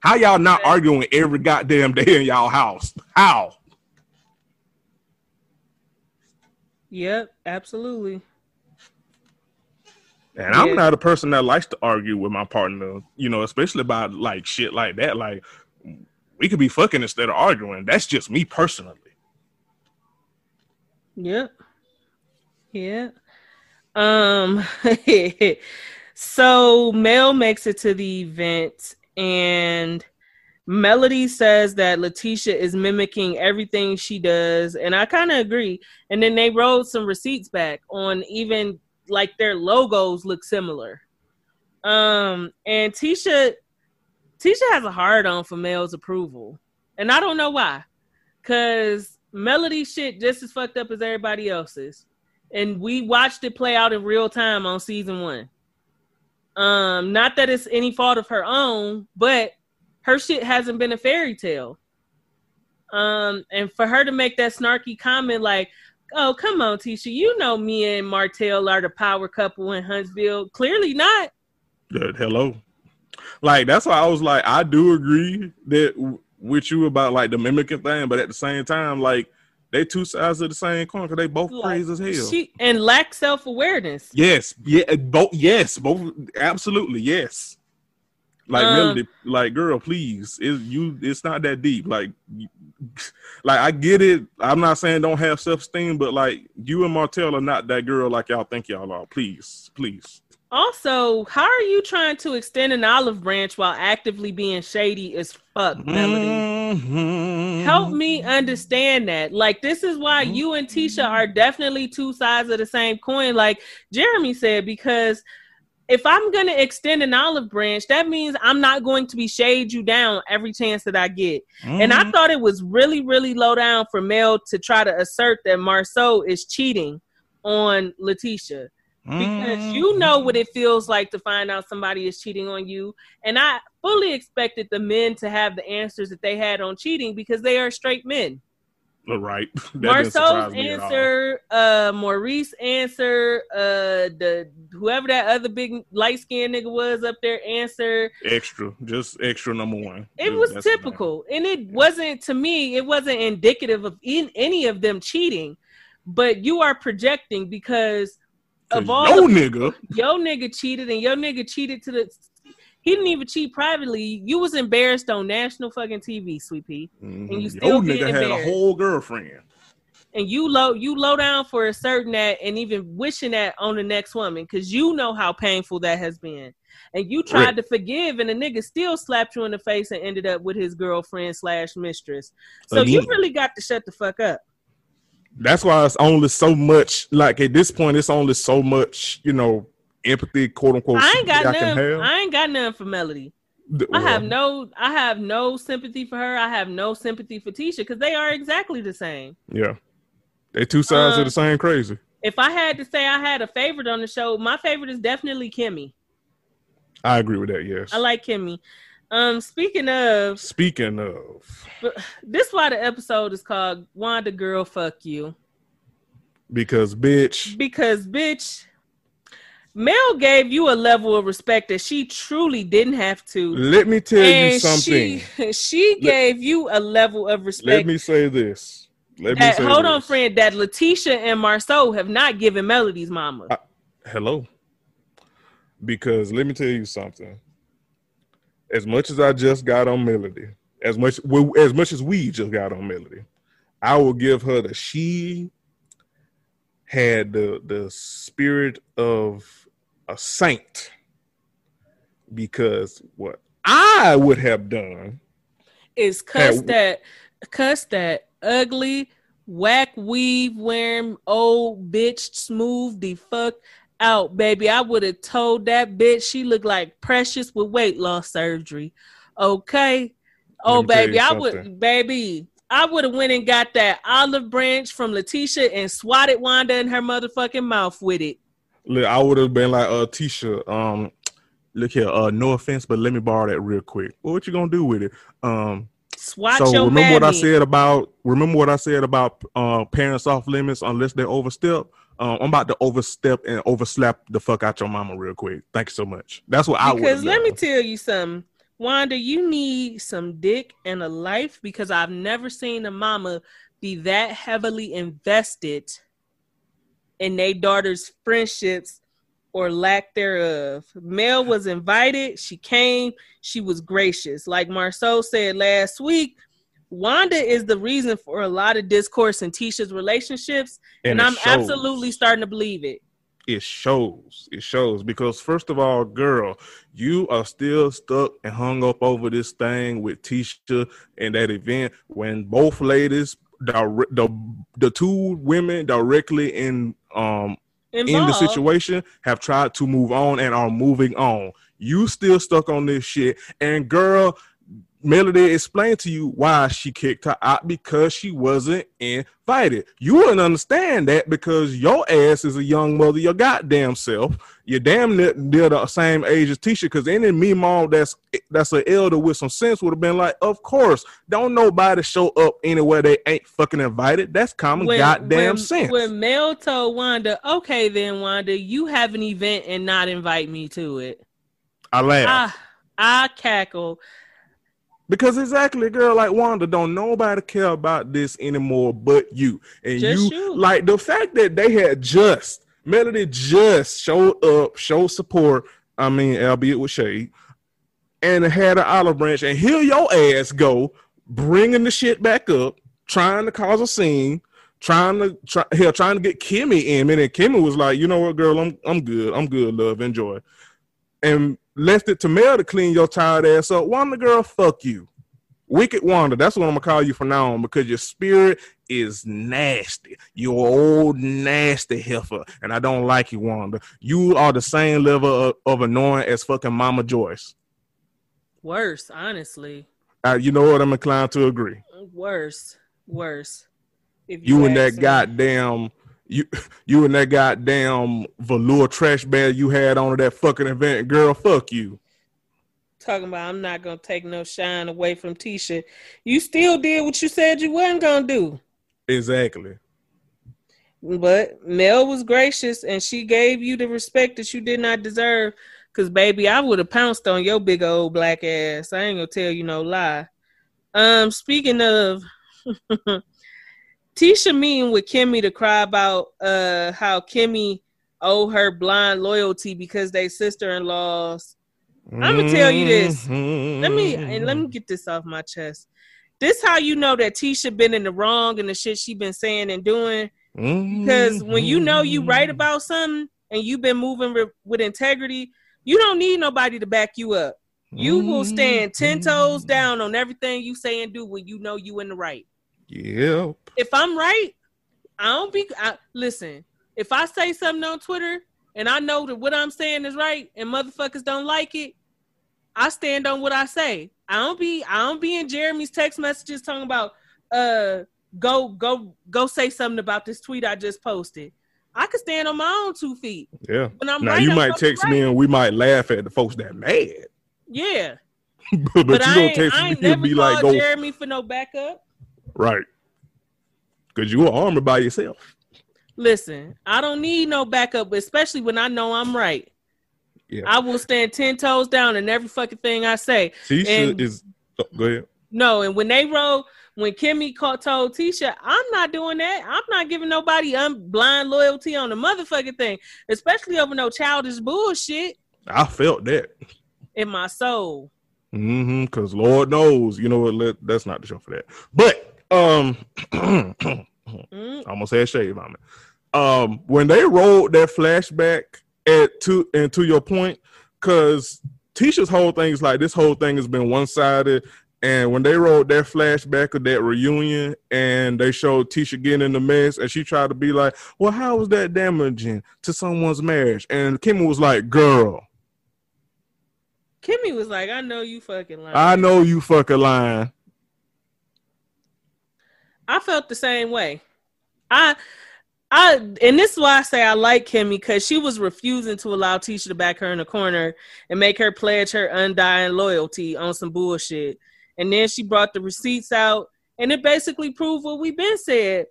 How y'all not arguing every goddamn day in y'all house? How? Yep, absolutely. And yeah. I'm not a person that likes to argue with my partner, you know, especially about like shit like that. Like we could be fucking instead of arguing. That's just me personally. Yep. Yeah. Um So Mel makes it to the event and Melody says that Letitia is mimicking everything she does, and I kind of agree. And then they wrote some receipts back on even like their logos look similar. Um, and Tisha, Tisha has a hard on for Mel's approval, and I don't know why, cause Melody shit just as fucked up as everybody else's, and we watched it play out in real time on season one. Um, not that it's any fault of her own, but her shit hasn't been a fairy tale. Um, and for her to make that snarky comment like, "Oh, come on, Tisha, you know me and Martell are the power couple in Huntsville." Clearly not. That hello, like that's why I was like, I do agree that with you about like the mimicking thing, but at the same time, like they two sides of the same coin because they both Like, crazy as hell. She and lack self awareness. yes, yeah, both. Yes, both. Absolutely, yes. Like Um, Melody, like girl, please, it's you. It's not that deep. Like, like I get it. I'm not saying don't have self esteem, but like you and Martell are not that girl like y'all think y'all are. Please, please. Also, how are you trying to extend an olive branch while actively being shady as fuck, Melody? Mhm. Help me understand that. Like, this is why Mm-hmm. you and Tisha are definitely two sides of the same coin, like Jeremy said, because if I'm going to extend an olive branch, that means I'm not going to be shade you down every chance that I get. And Mm-hmm. I thought it was really, really low down for Mel to try to assert that Marsau is cheating on Letitia because you know what it feels like to find out somebody is cheating on you. And I fully expected the men to have the answers that they had on cheating because they are straight men. All right. Marsau's me at all. answer, uh, Maurice answer, uh, the whoever that other big light skinned nigga was up there answer. extra, just extra number one. It was that's the name. typical, and it wasn't to me. It wasn't indicative of in, any of them cheating. But you are projecting because 'Cause of all yo the nigga, your nigga cheated and your nigga cheated to the he didn't even cheat privately. You was embarrassed on national fucking TV, sweet pea. Mhm. you yo still get nigga had a whole girlfriend. And you low you low down for asserting that and even wishing that on the next woman because you know how painful that has been. And you tried Right. to forgive and the nigga still slapped you in the face and ended up with his girlfriend slash mistress. So you really got to shut the fuck up. That's why it's only so much. Like at this point, it's only so much. You know, empathy, quote unquote. I ain't got I none. I ain't got none for Melody. I have no I have no sympathy for her. I have no sympathy for Tisha because they are exactly the same. Yeah, they two sides Um, of the same crazy. If I had to say I had a favorite on the show, my favorite is definitely Kimmy. I agree with that. Yes. I like Kimmy. Um, speaking of, Speaking of, this why the episode is called "Wanda Girl Fuck You" because bitch, because bitch, Mel gave you a level of respect that she truly didn't have to, let me tell you something. she she Let- gave you a level of respect. Let me say this. Let me that, say hold on, friend. That Letitia and Marsau have not given Melody's mama. I- hello because let me tell you something as much as i just got on melody as much as much as we just got on melody i will give her that she had the the spirit of a saint because what i would have done is cuss Hey, that cuss that ugly whack weave wearing old bitch smooth the fuck out baby i would have told that bitch she looked like precious with weight loss surgery okay oh Let me tell baby i would baby i would have went and got that olive branch from letitia and swatted wanda in her motherfucking mouth with it Look, I would have been like, uh, Tisha, um, look here, uh, no offense, but let me borrow that real quick. Well, what you gonna do with it? Um, swat so remember what I said about remember what I said about uh parents off limits unless they overstep. Um, I'm about to overstep and overslap the fuck out your mama real quick. Thank you so much. That's what I would. Because let me tell you something, Wanda, you need some dick and a life because I've never seen a mama be that heavily invested in their daughter's friendships or lack thereof. Mel was invited, she came, she was gracious. Like Marsau said last week, Wanda is the reason for a lot of discourse in Tisha's relationships, and, it I'm shows. absolutely starting to believe it. it shows. It shows because first of all, girl, you are still stuck and hung up over this thing with Tisha and that event when both ladies, the the, the two women directly in um in the situation have tried to move on and are moving on. You still stuck on this shit. And girl, Melody explained to you why she kicked her out because she wasn't invited. You wouldn't understand that because your ass is a young mother, your goddamn self. You're damn near, near the same age as Tisha. Because any me mom that's that's an elder with some sense would have been like, of course, don't nobody show up anywhere they ain't fucking invited. That's common goddamn when, sense. When Mel told Wanda, okay, then Wanda, you have an event and not invite me to it. I laugh. Ah, I I cackle. Because exactly, girl, like Wanda, don't nobody care about this anymore but you. And you, you. like the fact that they had just Melody just showed up, showed support. I mean, albeit with shade, and had an olive branch, and here your ass go, bringing the shit back up, trying to cause a scene, trying to try, hell, trying to get Kimmy in, and then Kimmy was like, you know what, girl, I'm I'm good, I'm good, love, enjoy, and left it to Mel to clean your tired ass up. Wanda, girl, fuck you. Wicked Wanda, that's what I'm gonna call you from now on because your spirit is nasty. You're old nasty heifer, and I don't like you, Wanda. You are the same level of, of annoying as fucking Mama Joyce. Worse, honestly. Uh, you know what? I'm inclined to agree. Worse. Worse. If You and that me. goddamn you, you and that goddamn velour trash bag you had on at that fucking event, girl. Fuck you. talking about I'm not gonna take no shine away from Tisha. You still did what you said you wasn't gonna do. Exactly. But Mel was gracious and she gave you the respect that you did not deserve. Cause baby, I would have pounced on your big old black ass. I ain't gonna tell you no lie. Um, speaking of Tisha meeting with Kimmy to cry about uh how Kimmy owe her blind loyalty because they sister-in-laws. I'ma tell you this. Let me and let me get this off my chest. This how you know that Tisha been in the wrong and the shit she been saying and doing. Because when you know you right about something and you've been moving re- with integrity, you don't need nobody to back you up. You will stand ten toes down on everything you say and do when you know you in the right. Yep. If I'm right, I don't be. I, listen, if I say something on Twitter and I know that what I'm saying is right and motherfuckers don't like it, I stand on what I say. I don't be. I don't be in Jeremy's text messages talking about uh go go go say something about this tweet I just posted. I could stand on my own two feet. Yeah. When I'm Now right, you I'm might text me and we might laugh at the folks that mad. Yeah, but but, you I ain't, text me and never be called like, go Jeremy for no backup. Right. Cause you are armored by yourself. Listen, I don't need no backup, especially when I know I'm right. Yeah. I will stand ten toes down in every fucking thing I say. Tisha And- is oh, go ahead. No, and when they roll, when Kimmy called, told Tisha, I'm not doing that. I'm not giving nobody un- blind loyalty on the motherfucking thing, especially over no childish bullshit I felt that. in my soul. Mm-hmm. Cause Lord knows, you know what, that's not the show for that. But um Mm, almost had shave on it. Um, when they rolled that flashback at to and to your point, because Tisha's whole thing is like this whole thing has been one sided. And when they rolled that flashback of that reunion and they showed Tisha getting in the mess and she tried to be like, Well, how was that damaging to someone's marriage? And Kimmy was like, Girl, Kimmy was like, I know you fucking lying. I know you fucking lying. I felt the same way. I I and this is why I say I like Kimmy because she was refusing to allow Tisha to back her in the corner and make her pledge her undying loyalty on some bullshit. And then she brought the receipts out and it basically proved what we've been said.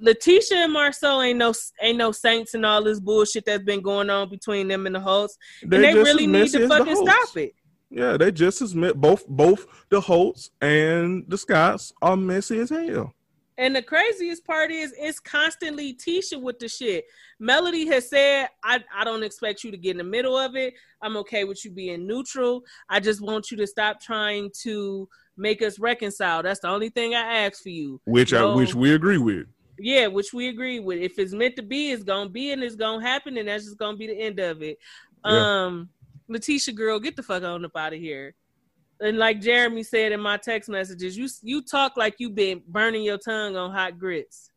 Letitia and Marsau ain't no ain't no saints and all this bullshit that's been going on between them and the Holts. And they really need to fucking stop it. Yeah, they just as both both the Holts and the Scotts are messy as hell. And the craziest part is it's constantly Tisha with the shit. Melody has said, I, I don't expect you to get in the middle of it. I'm okay with you being neutral. I just want you to stop trying to make us reconcile. That's the only thing I ask for you. Which No. I which we agree with. Yeah, which we agree with. If it's meant to be, it's gonna be and it's gonna happen, and that's just gonna be the end of it. Yeah. Um, Letitia girl, get the fuck on up out of here. And like Jeremy said in my text messages, you you talk like you've been burning your tongue on hot grits.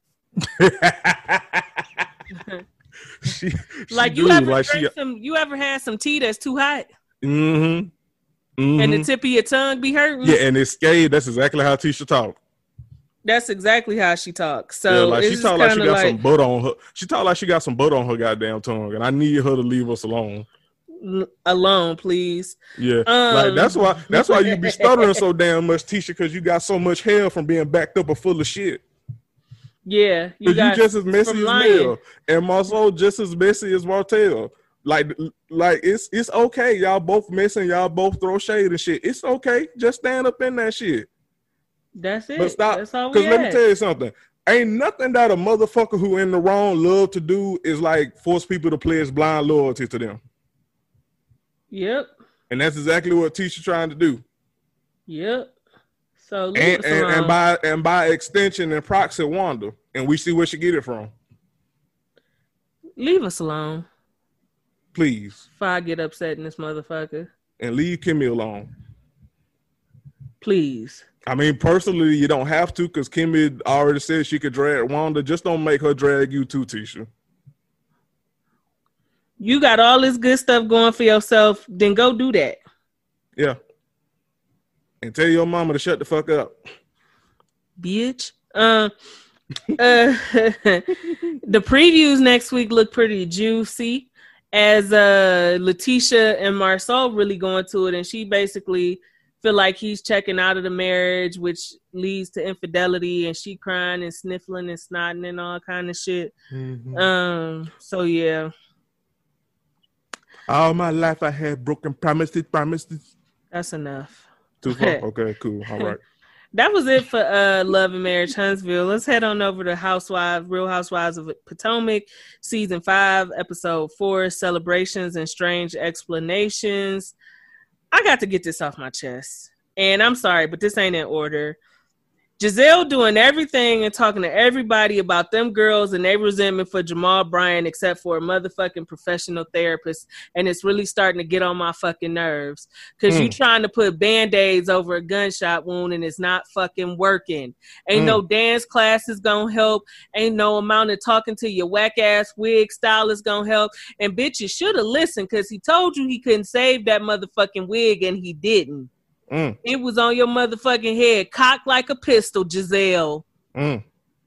she, Like you ever drank some, you ever had some tea that's too hot mm-hmm. and the tip of your tongue be hurting? yeah, and it's scary. That's exactly how Tisha talk. That's exactly how she talks. yeah, So like she talk like she got some butter on her. She talk like she got some butter on her goddamn tongue, and I need her to leave us alone. Alone, please. Yeah, Um. like that's why that's why you be stuttering so damn much, Tisha, because you got so much hell from being backed up and full of shit. Yeah, you You, just as messy as. Mel, and Marsau just as messy as Martell. Like, like it's it's okay. Y'all both messing. Y'all both throw shade and shit. It's okay. Just stand up in that shit. That's it. But stop. Because let me tell you something. Ain't nothing that a motherfucker who in the wrong love to do is like force people to pledge blind loyalty to them. Yep. And that's exactly what Tisha trying to do. Yep. So leave And us and, alone. and by and by extension and proxy Wanda. And we see where she get it from. leave us alone. Please. If I get upset in this motherfucker. And leave Kimmy alone. Please. I mean, personally, you don't have to because Kimmy already said she could drag Wanda. Just don't make her drag you too, Tisha. You got all this good stuff going for yourself, then go do that. Yeah. And tell your mama to shut the fuck up. Bitch. Um uh, the previews next week look pretty juicy as uh Letitia and Marsau really going to it and she basically feel like he's checking out of the marriage which leads to infidelity and she crying and sniffling and snotting and all kind of shit um so yeah All my life I had broken promises, promises. that's enough Too far. Okay, cool. All right. that was it for uh love and marriage huntsville let's head on over to housewives real housewives of potomac season five episode four celebrations and strange explanations i got to get this off my chest and i'm sorry but this ain't in order Gizelle doing everything and talking to everybody about them girls and they resentment for Jamal Bryant, except for a motherfucking professional therapist. And it's really starting to get on my fucking nerves. Cause you Mm. trying to put band-aids over a gunshot wound and it's not fucking working. Ain't Mm. no dance class is gonna help. Ain't no amount of talking to your whack ass wig stylist is gonna help. And bitch, you should have listened because he told you he couldn't save that motherfucking wig and he didn't. Mm, It was on your motherfucking head, cocked like a pistol, Gizelle. mm.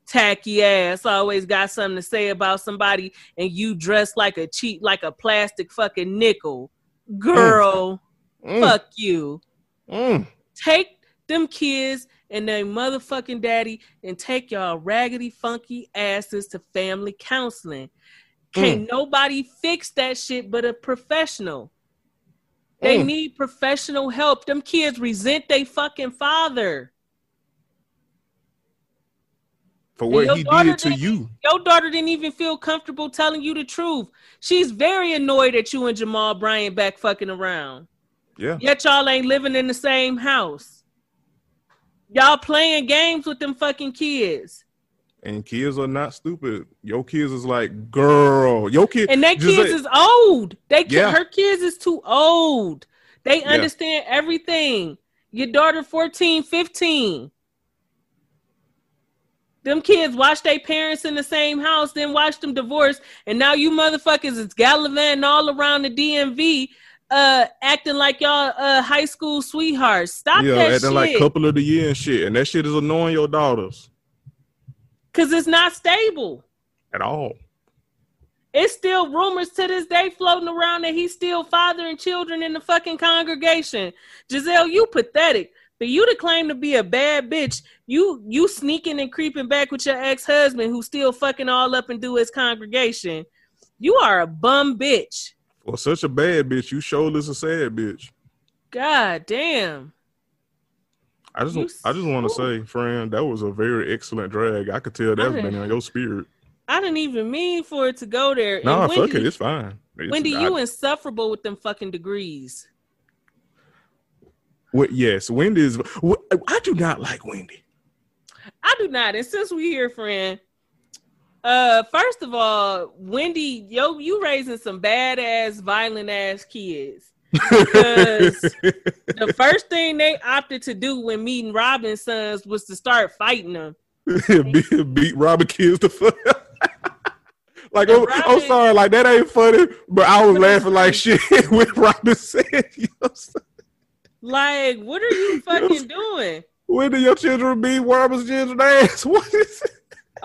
Tacky ass. Always got something to say about somebody, and you dressed like a cheat, like a plastic fucking nickel. Girl, Mm, fuck you. mm. Take them kids and their motherfucking daddy and take y'all raggedy, funky asses to family counseling. Can't nobody fix that shit but a professional. They Mm. need professional help. Them kids resent they fucking father. For what he did to you. Your daughter didn't even feel comfortable telling you the truth. She's very annoyed at you and Jamal Bryant back fucking around. Yeah. Yet y'all ain't living in the same house. Y'all playing games with them fucking kids. And kids are not stupid. Your kids is like, girl. Your kid. And that kids is old. They Yeah. her kids is too old. They Yeah. understand everything. Your daughter 14, 15. Them kids watch their parents in the same house, then watch them divorce, and now you motherfuckers is gallivanting all around the DMV, uh, acting like y'all uh high school sweethearts. Stop yeah, that acting shit, like couple of the year and shit. And that shit is annoying your daughters cause it's not stable. at all. It's still rumors to this day floating around that he's still fathering children in the fucking congregation. Gizelle, you pathetic. For you to claim to be a bad bitch, you you sneaking and creeping back with your ex-husband who still fucking all up and do his congregation. You are a bum bitch. For such a bad bitch, you is a sad bitch. God damn. I just, You I just want to say, friend, that was a very excellent drag. I could tell that's been on your spirit. I didn't even mean for it to go there. Nah, fuck it, it's fine. It's, Wendy, I- you insufferable with them fucking degrees. What, yes, Wendy is. wh- I do not like Wendy. I do not. And since we here, friend, Uh, first of all, Wendy, yo, you raising some badass, violent ass kids. Because the first thing they opted to do when meeting Robyn's sons was to start fighting them. beat, beat Robyn kids to fuck. like And oh, I'm, I'm sorry, like that ain't funny, but I was laughing like shit when Robyn said, you know what I'm? Like, what are you fucking doing? "When do your children beat Robyn's children ass?" What is it?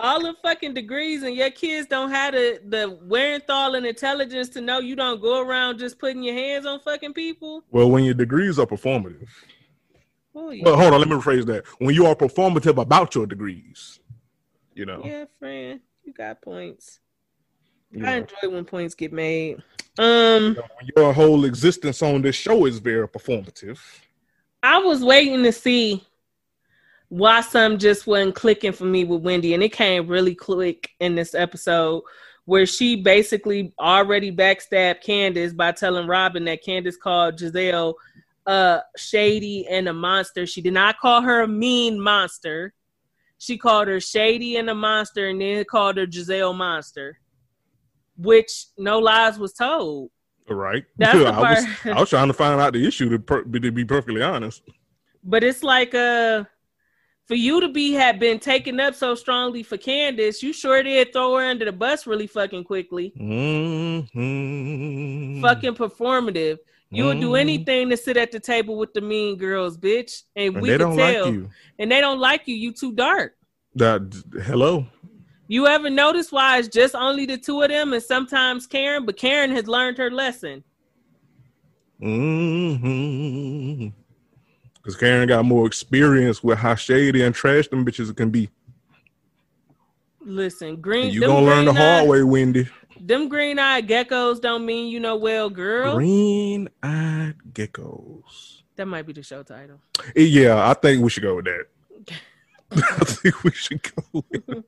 All the fucking degrees and your kids don't have the the wherewithal and intelligence to know you don't go around just putting your hands on fucking people. Well, when your degrees are performative. Oh yeah, Well, hold on, let me rephrase that. When you are performative about your degrees, you know, yeah, friend, you got points. you I know, enjoy when points get made. Um, your whole existence on this show is very performative. I was waiting to see why some just wasn't clicking for me with Wendy, and it came really quick in this episode where she basically already backstabbed Candace by telling Robyn that Candace called Gizelle uh shady and a monster. She did not call her a mean monster. She called her shady and a monster, and then called her Gizelle monster, which no lies was told. Right? That's the I, was. I was trying to find out the issue to, per- to be perfectly honest. But it's like uh for you to be had been taken up so strongly for Candace, you sure did throw her under the bus really fucking quickly. Mm-hmm. Fucking performative. You would do anything to sit at the table with the mean girls, bitch. And, And we they can don't tell. like you. And they don't like you. You too dark. That hello. You ever notice why it's just only the two of them and sometimes Karen, but Karen has learned her lesson. Mm-hmm. Because Karen got more experience with how shady and trash them bitches can be. Listen, green. you gonna learn the hard way, Wendy. Them green eyed geckos don't mean you know well, girl. Green eyed geckos. That might be the show title. Eh, Yeah, I think we should go with that. I think we should go with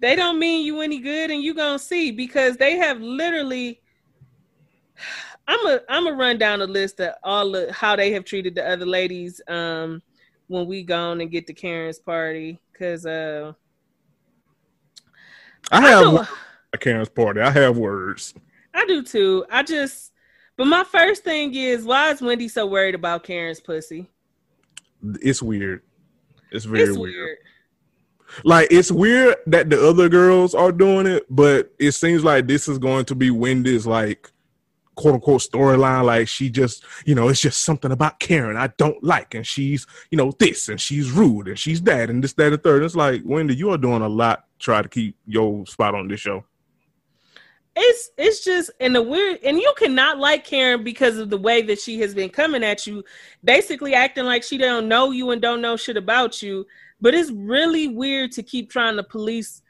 they don't mean you any good and you gonna see because they have literally i'm a i'm a run down a list of all the how they have treated the other ladies um when we gone and get to karen's party because uh I have at Karen's party. I have words. I do too i just but my first thing is why is wendy so worried about karen's pussy It's weird. It's very it's weird. weird Like it's weird that the other girls are doing it, but it seems like this is going to be Wendy's like quote unquote storyline. Like she just, you know, it's just something about Karen I don't like, and she's, you know, this and she's rude and she's that and this, that, and third. It's like Wendy, you are doing a lot to try to keep your spot on this show. it's it's just in the weird and you cannot like Karen because of the way that she has been coming at you, basically acting like she don't know you and don't know shit about you. But it's really weird to keep trying to police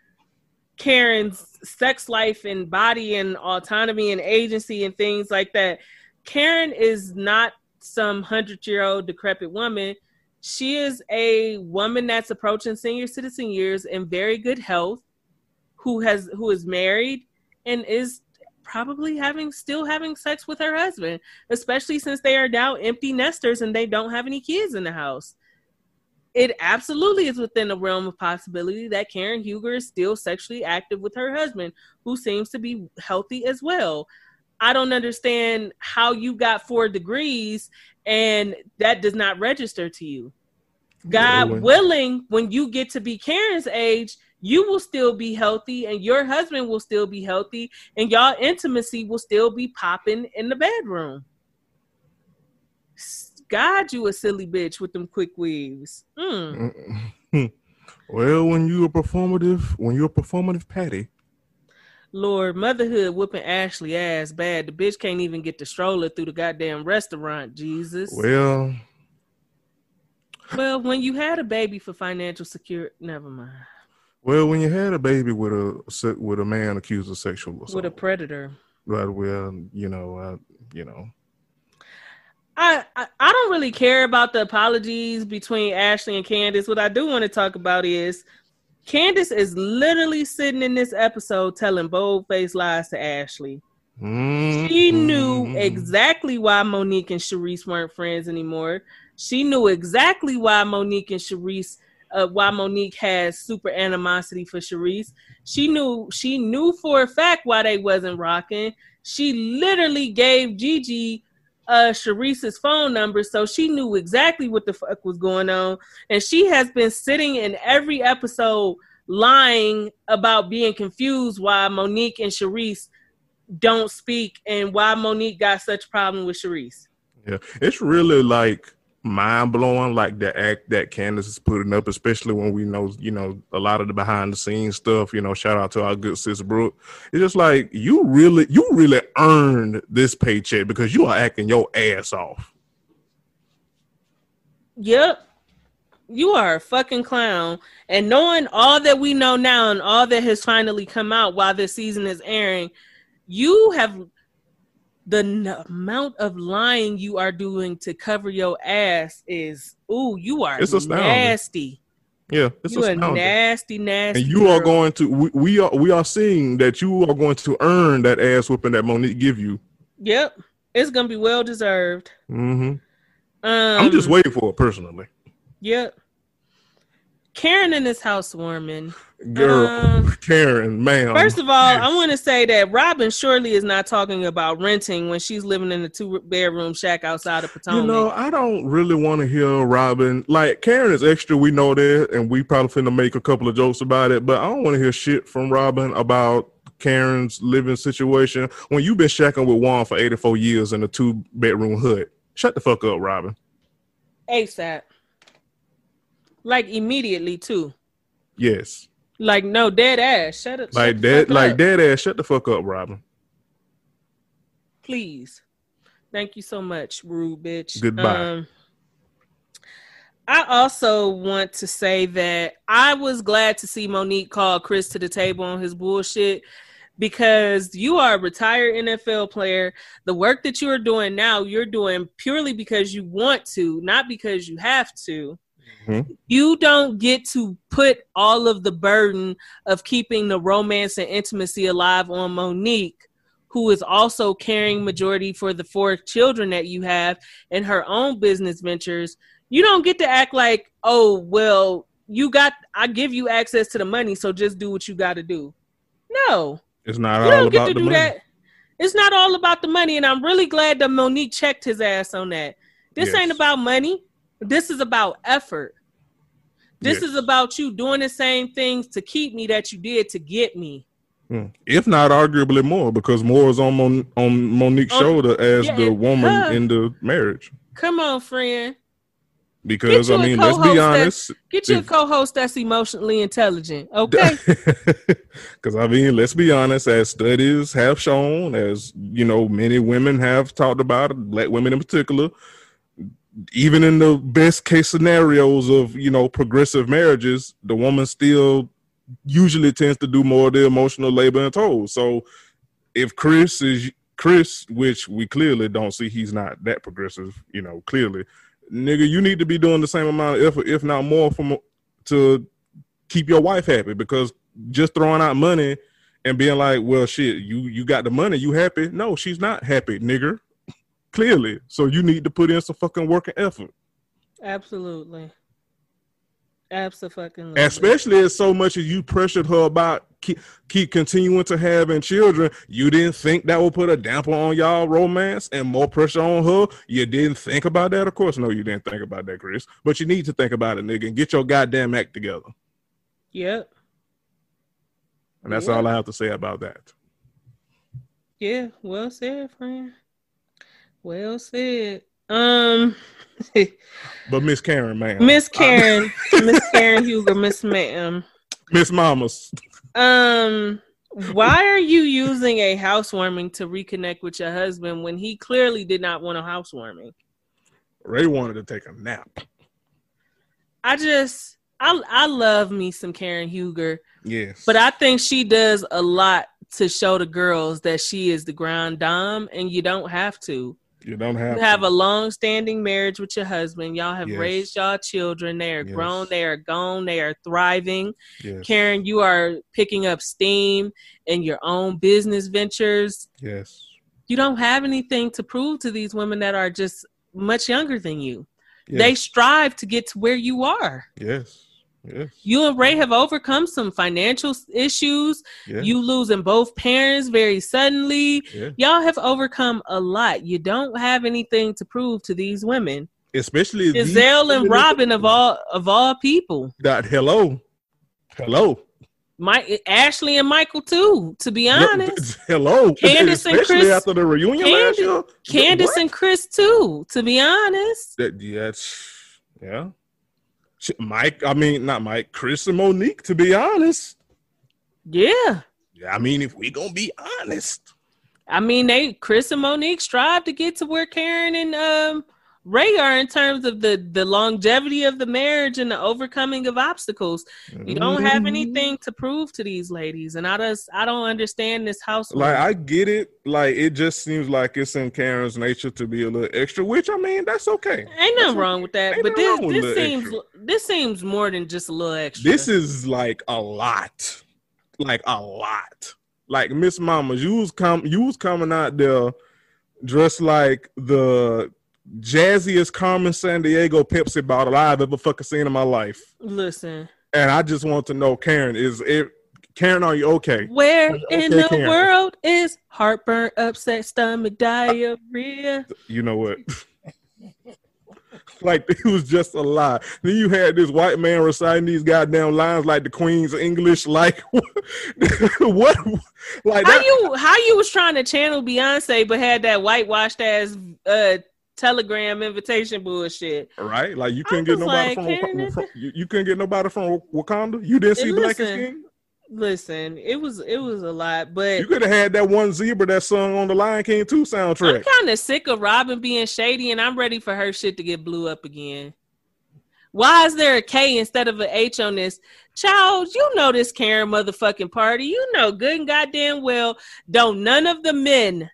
Karen's sex life and body and autonomy and agency and things like that. Karen is not some hundred year old decrepit woman. She is a woman that's approaching senior citizen years in very good health, who has who is married and is probably having still having sex with her husband, especially since they are now empty nesters and they don't have any kids in the house. It absolutely is within the realm of possibility that Karen Huger is still sexually active with her husband, who seems to be healthy as well. I don't understand how you got four degrees and that does not register to you. God Really? willing, when you get to be Karen's age, you will still be healthy and your husband will still be healthy and y'all intimacy will still be popping in the bedroom. God, you a silly bitch with them quick weaves. Mm. Well, when you're a performative, when you're a performative patty, Lord, motherhood whooping Ashley ass bad. The bitch can't even get the stroller through the goddamn restaurant. Jesus. well, Well, when you had a baby for financial security, never mind. well, when you had a baby with a with a man accused of sexual assault, With a predator. Right. Well, you know, uh, you know. I, I I don't really care about the apologies between Ashley and Candace. What I do want to talk about is Candace is literally sitting in this episode telling bold faced lies to Ashley. She knew Mhm. exactly why Monique and Charrisse weren't friends anymore. She knew exactly why Monique and Charrisse uh, why Monique has super animosity for Charrisse. She knew she knew for a fact why they wasn't rocking. She literally gave Gigi uh Charrisse's phone number, so she knew exactly what the fuck was going on. And she has been sitting in every episode lying about being confused why Monique and Charrisse don't speak and why Monique got such problem with Charrisse. Yeah, it's really like mind blowing, like the act that Candace is putting up, especially when we know, you know, a lot of the behind the scenes stuff. You know, shout out to our good sis Brooke. It's just like you really, you really earned this paycheck because you are acting your ass off. Yep. You are a fucking clown. And knowing all that we know now and all that has finally come out while this season is airing, you have the n- amount of lying you are doing to cover your ass is ooh, you are It's astounding. nasty. Yeah, it's you a nasty, nasty. and you are going to we, we are we are seeing that you are going to earn that ass whooping that Monique give you. Yep. It's gonna be well deserved. Mm-hmm. Um I'm just waiting for it personally. Yep. Karen in this housewarming. Girl, Um, Karen, ma'am. First of all. I want to say that Robyn surely is not talking about renting when she's living in a two bedroom shack outside of Potomac. You know, I don't really want to hear Robyn. Like Karen is extra, we know that, and we probably finna make a couple of jokes about it. But I don't want to hear shit from Robyn about Karen's living situation when you've been shacking with Juan for 84 years in a two bedroom hut. Shut the fuck up, Robin. ASAP. Like immediately too. Yes, Like no dead ass. Shut up. like shut that, like up, dead ass. Shut the fuck up, Robyn. Please. Thank you so much, rude bitch. Goodbye. Um, I also want to say that I was glad to see Monique call Chris to the table on his bullshit because you are a retired NFL player. The work that you are doing now, you're doing purely because you want to, not because you have to. Mhm. You don't get to put all of the burden of keeping the romance and intimacy alive on Monique, who is also carrying majority for the four children that you have and her own business ventures. You don't get to act like, oh, well, you got, I give you access to the money, so just do what you got to do. No, It's not you all don't get about to the do money. that. It's not all about the money, and I'm really glad that Monique checked his ass on that. This Yes. ain't about money. This is about effort. This Yes. is about you doing the same things to keep me that you did to get me. Mm. If not arguably more, because more is on Mon- on Monique's On- shoulder as yeah, the woman in the marriage. Come on, friend. Because I mean, let's be honest. Get you a co-host that's emotionally intelligent. Okay. Because I mean, let's be honest. As studies have shown, as you know, many women have talked about, black women in particular, even in the best case scenarios of you know progressive marriages, the woman still usually tends to do more of the emotional labor and toll. So, if Chris is Chris, which we clearly don't see, he's not that progressive. You know, clearly, nigga, you need to be doing the same amount of effort, if not more, from to keep your wife happy because just throwing out money and being like, well, shit, you you got the money, you happy? No, she's not happy, nigger. Clearly, so you need to put in some fucking work and effort, Absolutely. Absolutely. especially as so much as you pressured her about keep, keep continuing to having children. You didn't think that would put a damper on y'all romance and more pressure on her. You didn't think about that, of course. No, you didn't think about that, Chris. But you need to think about it, nigga, and get your goddamn act together. Yep. And that's all I have to say about that. Yeah. Well said, friend. Well said. Um, But Miss Karen, man, Miss Karen, Miss Karen Huger, Miss Ma'am. Miss Mamas. Um, why are you using a housewarming to reconnect with your husband when he clearly did not want a housewarming? Ray wanted to take a nap. I just, I, I love me some Karen Huger, Yes, but I think she does a lot to show the girls that she is the grand dame, and you don't have to. You don't have You have to. a long-standing marriage with your husband. Y'all have Yes. raised y'all children. They are Yes. grown. They are gone. They are thriving. yes. Karen, you are picking up steam in your own business ventures. yes, You don't have anything to prove to these women that are just much younger than you. They strive to get to where you are. yes. You and Ray have overcome some financial issues. Yeah. You losing both parents very suddenly. yeah. Y'all have overcome a lot. You don't have anything to prove to these women. Especially Gizelle and Robyn of all of all people. That hello, hello, Mike Ashley and Michael too, to be honest. hello. Candace and Chris- after the reunion last year. Candace What? and Chris too, to be honest. That yeah, yeah. Mike, I mean not Mike, Chris and Monique. To be honest, Yeah. yeah. I mean, if we gonna be honest, I mean, they Chris and Monique strive to get to where Karen and um Ray are in terms of the the longevity of the marriage and the overcoming of obstacles. You don't have Mhm. anything to prove to these ladies, and I just I don't understand this house. Like I get it. Like it just seems like it's in Karen's nature to be a little extra, which I mean that's okay. Ain't That's nothing wrong with that, ain't but this this seems extra. this seems more than just a little extra. This is like a lot, like a lot. Like Miss Mama, you was com you was coming out there dressed like the jazziest Carmen Sandiego Pepsi bottle I've ever fucking seen in my life. listen. And I just want to know, Karen, is it Karen? Are you okay? Where Okay, in the Karen. world is heartburn, upset stomach, diarrhea? You know what? like it was just a lie. Then you had this white man reciting these goddamn lines like the Queen's English. Like what? Like How that, you how you was trying to channel Beyonce but had that whitewashed ass uh telegram invitation bullshit? right? Like you couldn't get nobody like, from, Wak- from you, you couldn't get nobody from Wakanda. You didn't see Black Is King. Listen, it was it was a lot, but You could have had that one zebra that sung on the Lion King 2 soundtrack. I'm kind of sick of Robin being shady, and I'm ready for her shit to get blew up again. Why is there a K instead of an H on this? Child, you know this Karen motherfucking party. You know good and goddamn well. Don't none of the men,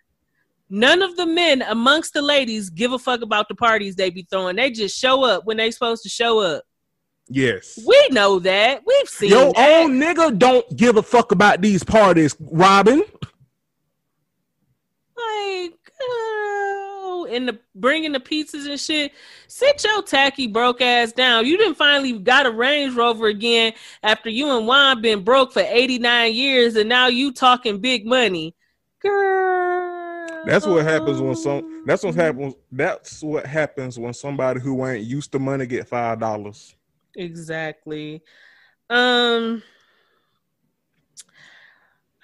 none of the men amongst the ladies give a fuck about the parties they be throwing. They just show up when they supposed to show up. Yes. We know that. We've seen Your that. own nigga don't give a fuck about these parties, Robyn. like oh, and the bringing the pizzas and shit. Sit your tacky broke ass down. You didn't finally got a Range Rover again after you and Juan been broke for eighty nine years, and now you talking big money, girl. That's what happens when some. That's what happens. That's what happens when somebody who ain't used to money get five dollars. Exactly. Um,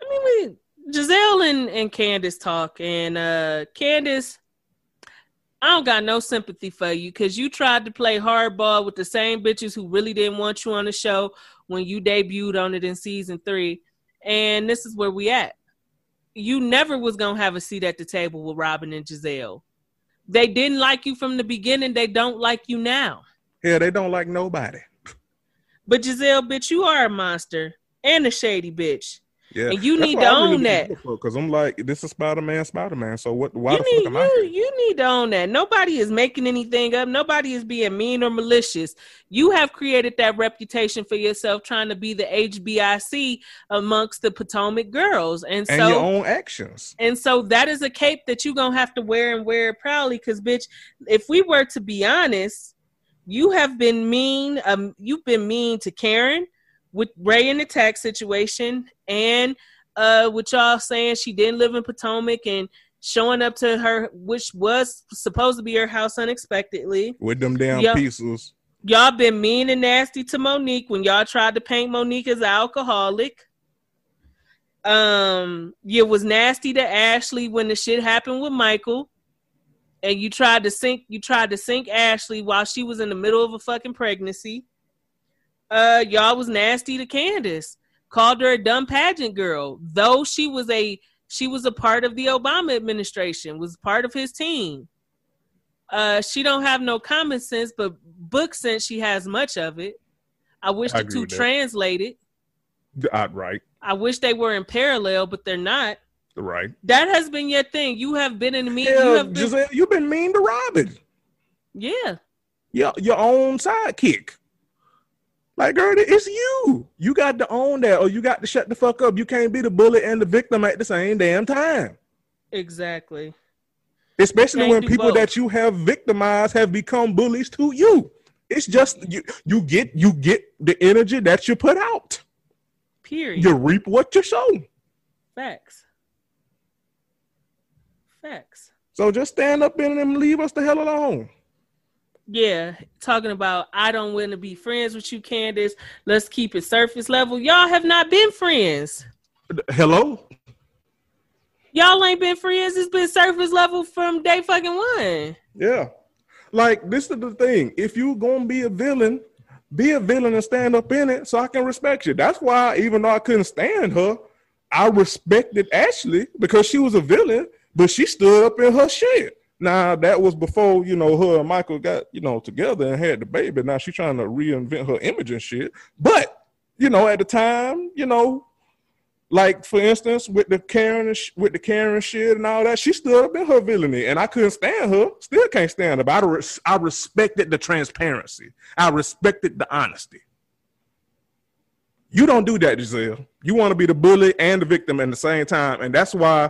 I mean, we Gizelle and and Candace talk, and uh, Candace, I don't got no sympathy for you because you tried to play hardball with the same bitches who really didn't want you on the show when you debuted on it in season three, and this is where we at. You never was gonna have a seat at the table with Robyn and Gizelle. They didn't like you from the beginning. They don't like you now. Yeah, they don't like nobody. But Gizelle, bitch, you are a monster and a shady bitch. Yeah, And you That's need to I really own that. Because I'm like, this is Spider Man, Spider Man. So what? Why You the need fuck am I? you, you need to own that. Nobody is making anything up. Nobody is being mean or malicious. You have created that reputation for yourself trying to be the HBIC amongst the Potomac girls. And And so your own actions. And so that is a cape that you're gonna have to wear and wear it proudly. Cause bitch, if we were to be honest, you have been mean, um, you've been mean to Karen with Ray in the tax situation and uh with y'all saying she didn't live in Potomac and showing up to her which was supposed to be her house unexpectedly. with them damn Yeah. pieces. Y'all been mean and nasty to Monique when y'all tried to paint Monique as an alcoholic. Um, you was nasty to Ashley when the shit happened with Michael. And you tried to sink you tried to sink Ashley while she was in the middle of a fucking pregnancy. Uh y'all was nasty to Candace. Called her a dumb pageant girl, though she was a she was a part of the Obama administration, was part of his team. Uh, she don't have no common sense, but book sense she has much of it. I wish I the two with that. translated. Outright, I wish they were in parallel, but they're not. right. That has been your thing. You have been in the media. you have been, Gizelle, you've been mean to Robyn. yeah. Your your own sidekick. Like, girl, it's you. You got to own that, or you got to shut the fuck up. You can't be the bully and the victim at the same damn time. Exactly. Especially when people both. that you have victimized have become bullies to you. It's just you you get you get the energy that you put out. Period. You reap what you sow. Facts. Facts. So just stand up in and leave us the hell alone. Yeah, talking about I don't want to be friends with you, Candace. Let's keep it surface level. Y'all have not been friends. Hello? Y'all ain't been friends. It's been surface level from day fucking one. Yeah. Like this is the thing. If you gonna be a villain, be a villain and stand up in it so I can respect you. That's why even though I couldn't stand her, I respected Ashley because she was a villain, but she stood up in her shit. Now that was before you know her and Michael got you know together and had the baby. Now she's trying to reinvent her image and shit. But you know at the time, you know, like for instance with the Karen with the Karen shit and all that, she stood up in her villainy, and I couldn't stand her. Still can't stand her. But I, res- I respected the transparency. I respected the honesty. You don't do that, Gizelle. You want to be the bully and the victim at the same time, and that's why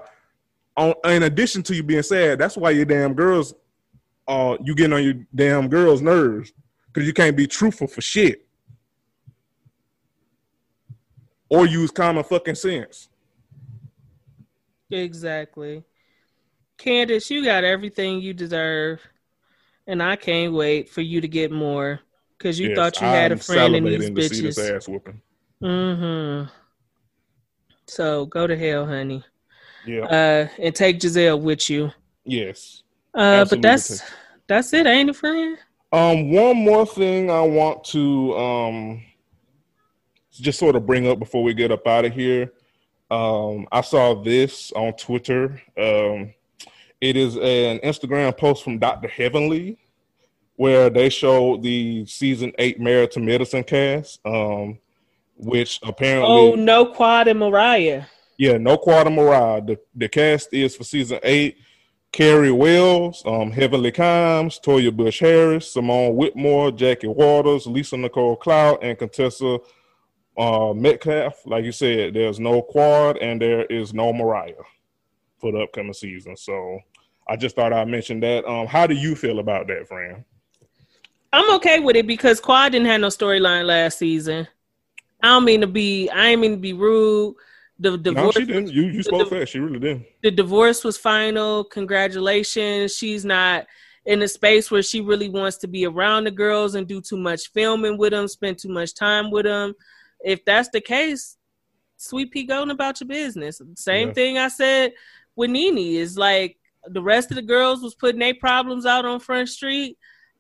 on in addition to you being sad, that's why your damn girls uh you getting on your damn girls' nerves. Cause you can't be truthful for shit. Or use common fucking sense. Exactly. Candace, you got everything you deserve. And I can't wait for you to get more. Cause you Yes, thought you had a I'm friend in these salivating to see this bitches. ass whooping. Mm-hmm. So go to hell, honey. Yeah. Uh and take Gizelle with you. yes. Uh but that's that's it, ain't it, friend? Um, one more thing I want to um just sort of bring up before we get up out of here. Um, I saw this on Twitter. Um, it is an Instagram post from Dr. Heavenly where they showed the season eight Married to Medicine cast, um, which apparently Oh no quad and Mariah. Yeah, no quarter Mariah. The the cast is for season eight. Carrie Wells, um, Heavenly Kimes, Toya Bush Harris, Simone Whitmore, Jackie Walters, Lisa Nicole Cloud, and Contessa uh, Metcalfe. Like you said, there's no quad and there is no Mariah for the upcoming season. So I just thought I'd mention that. Um, how do you feel about that, Fran? I'm okay with it because Quad didn't have no storyline last season. I don't mean to be I ain't mean to be rude. The No, she didn't. You you spoke the- fast. She really didn't. the divorce was final. Congratulations. She's not in a space where she really wants to be around the girls and do too much filming with them, spend too much time with them. If that's the case, sweet pea going about your business. Same Yeah. thing I said with Nene is like the rest of the girls was putting their problems out on Front Street.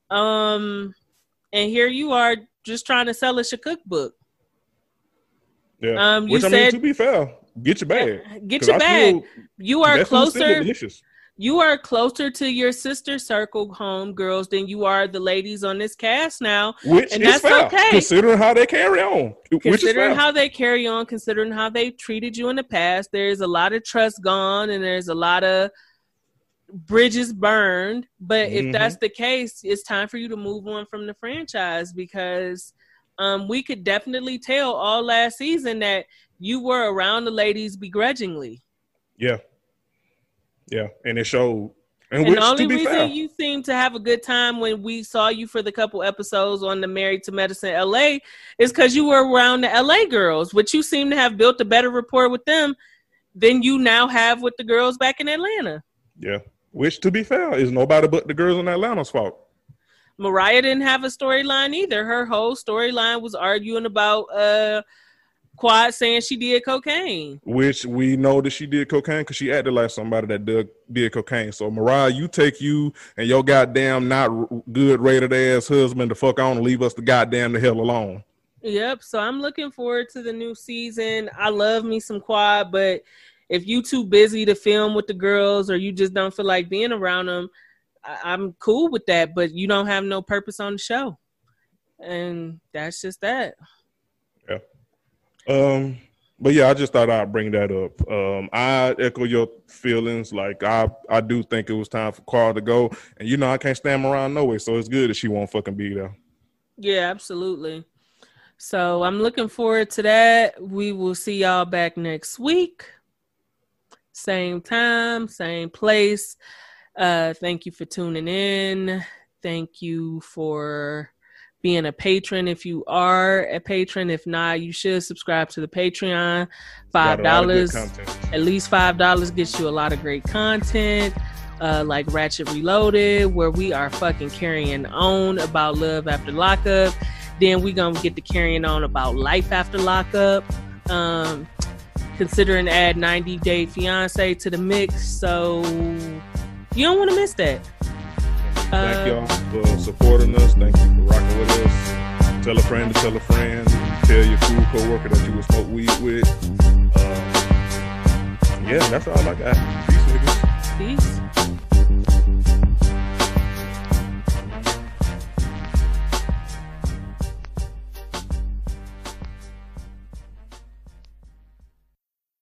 Um, and here you are just trying to sell us your cookbook. Yeah. Um, you Which I said- mean, to be fair, get your bag. Get your I bag. you are that food still closer. you are closer to your sister circle home girls than you are the ladies on this cast now. Which And is that's fair, okay. considering how they carry on. Is Considering how they carry on, considering how they treated you in the past, there's a lot of trust gone and there's a lot of bridges burned. But Mhm. if that's the case, it's time for you to move on from the franchise because um, we could definitely tell all last season that you were around the ladies begrudgingly. yeah, yeah, and it showed. And, And which, the only to be reason fair, you seemed to have a good time when we saw you for the couple episodes on the Married to Medicine LA is because you were around the LA girls, which you seem to have built a better rapport with them than you now have with the girls back in Atlanta. yeah, which to be fair is nobody but the girls in Atlanta's fault. Mariah didn't have a storyline either. Her whole storyline was arguing about uh Quad saying she did cocaine. Which we know that she did cocaine because she acted like somebody that did, did cocaine. So Mariah, you take you and your goddamn not good rated ass husband the fuck on and leave us the goddamn the hell alone. Yep. So I'm looking forward to the new season. I love me some quad, but if you too busy to film with the girls or you just don't feel like being around them, I'm cool with that. But you don't have no purpose on the show, and that's just that. Yeah. Um, but yeah, I just thought I'd bring that up. Um, I echo your feelings. Like I, I do think it was time for Carl to go, and you know I can't stand around no way, so it's good that she won't fucking be there. Yeah, absolutely. So I'm looking forward to that. We will see y'all back next week. Same time, same place. Uh, thank you for tuning in. Thank you for being a patron if you are a patron. If not, you should subscribe to the Patreon. Five dollars, at least five dollars gets you a lot of great content. Uh, like Ratchet Reloaded, where we are fucking carrying on about love after lockup. Then we gonna get to carrying on about life after lockup. Um, considering add 90 Day Fiance to the mix, so you don't want to miss that. Thank uh, y'all for supporting us. Thank you for rocking with us. Tell a friend to tell a friend. Tell your cool coworker that you will smoke weed with. Uh, yeah, that's all I got. Peace, niggas.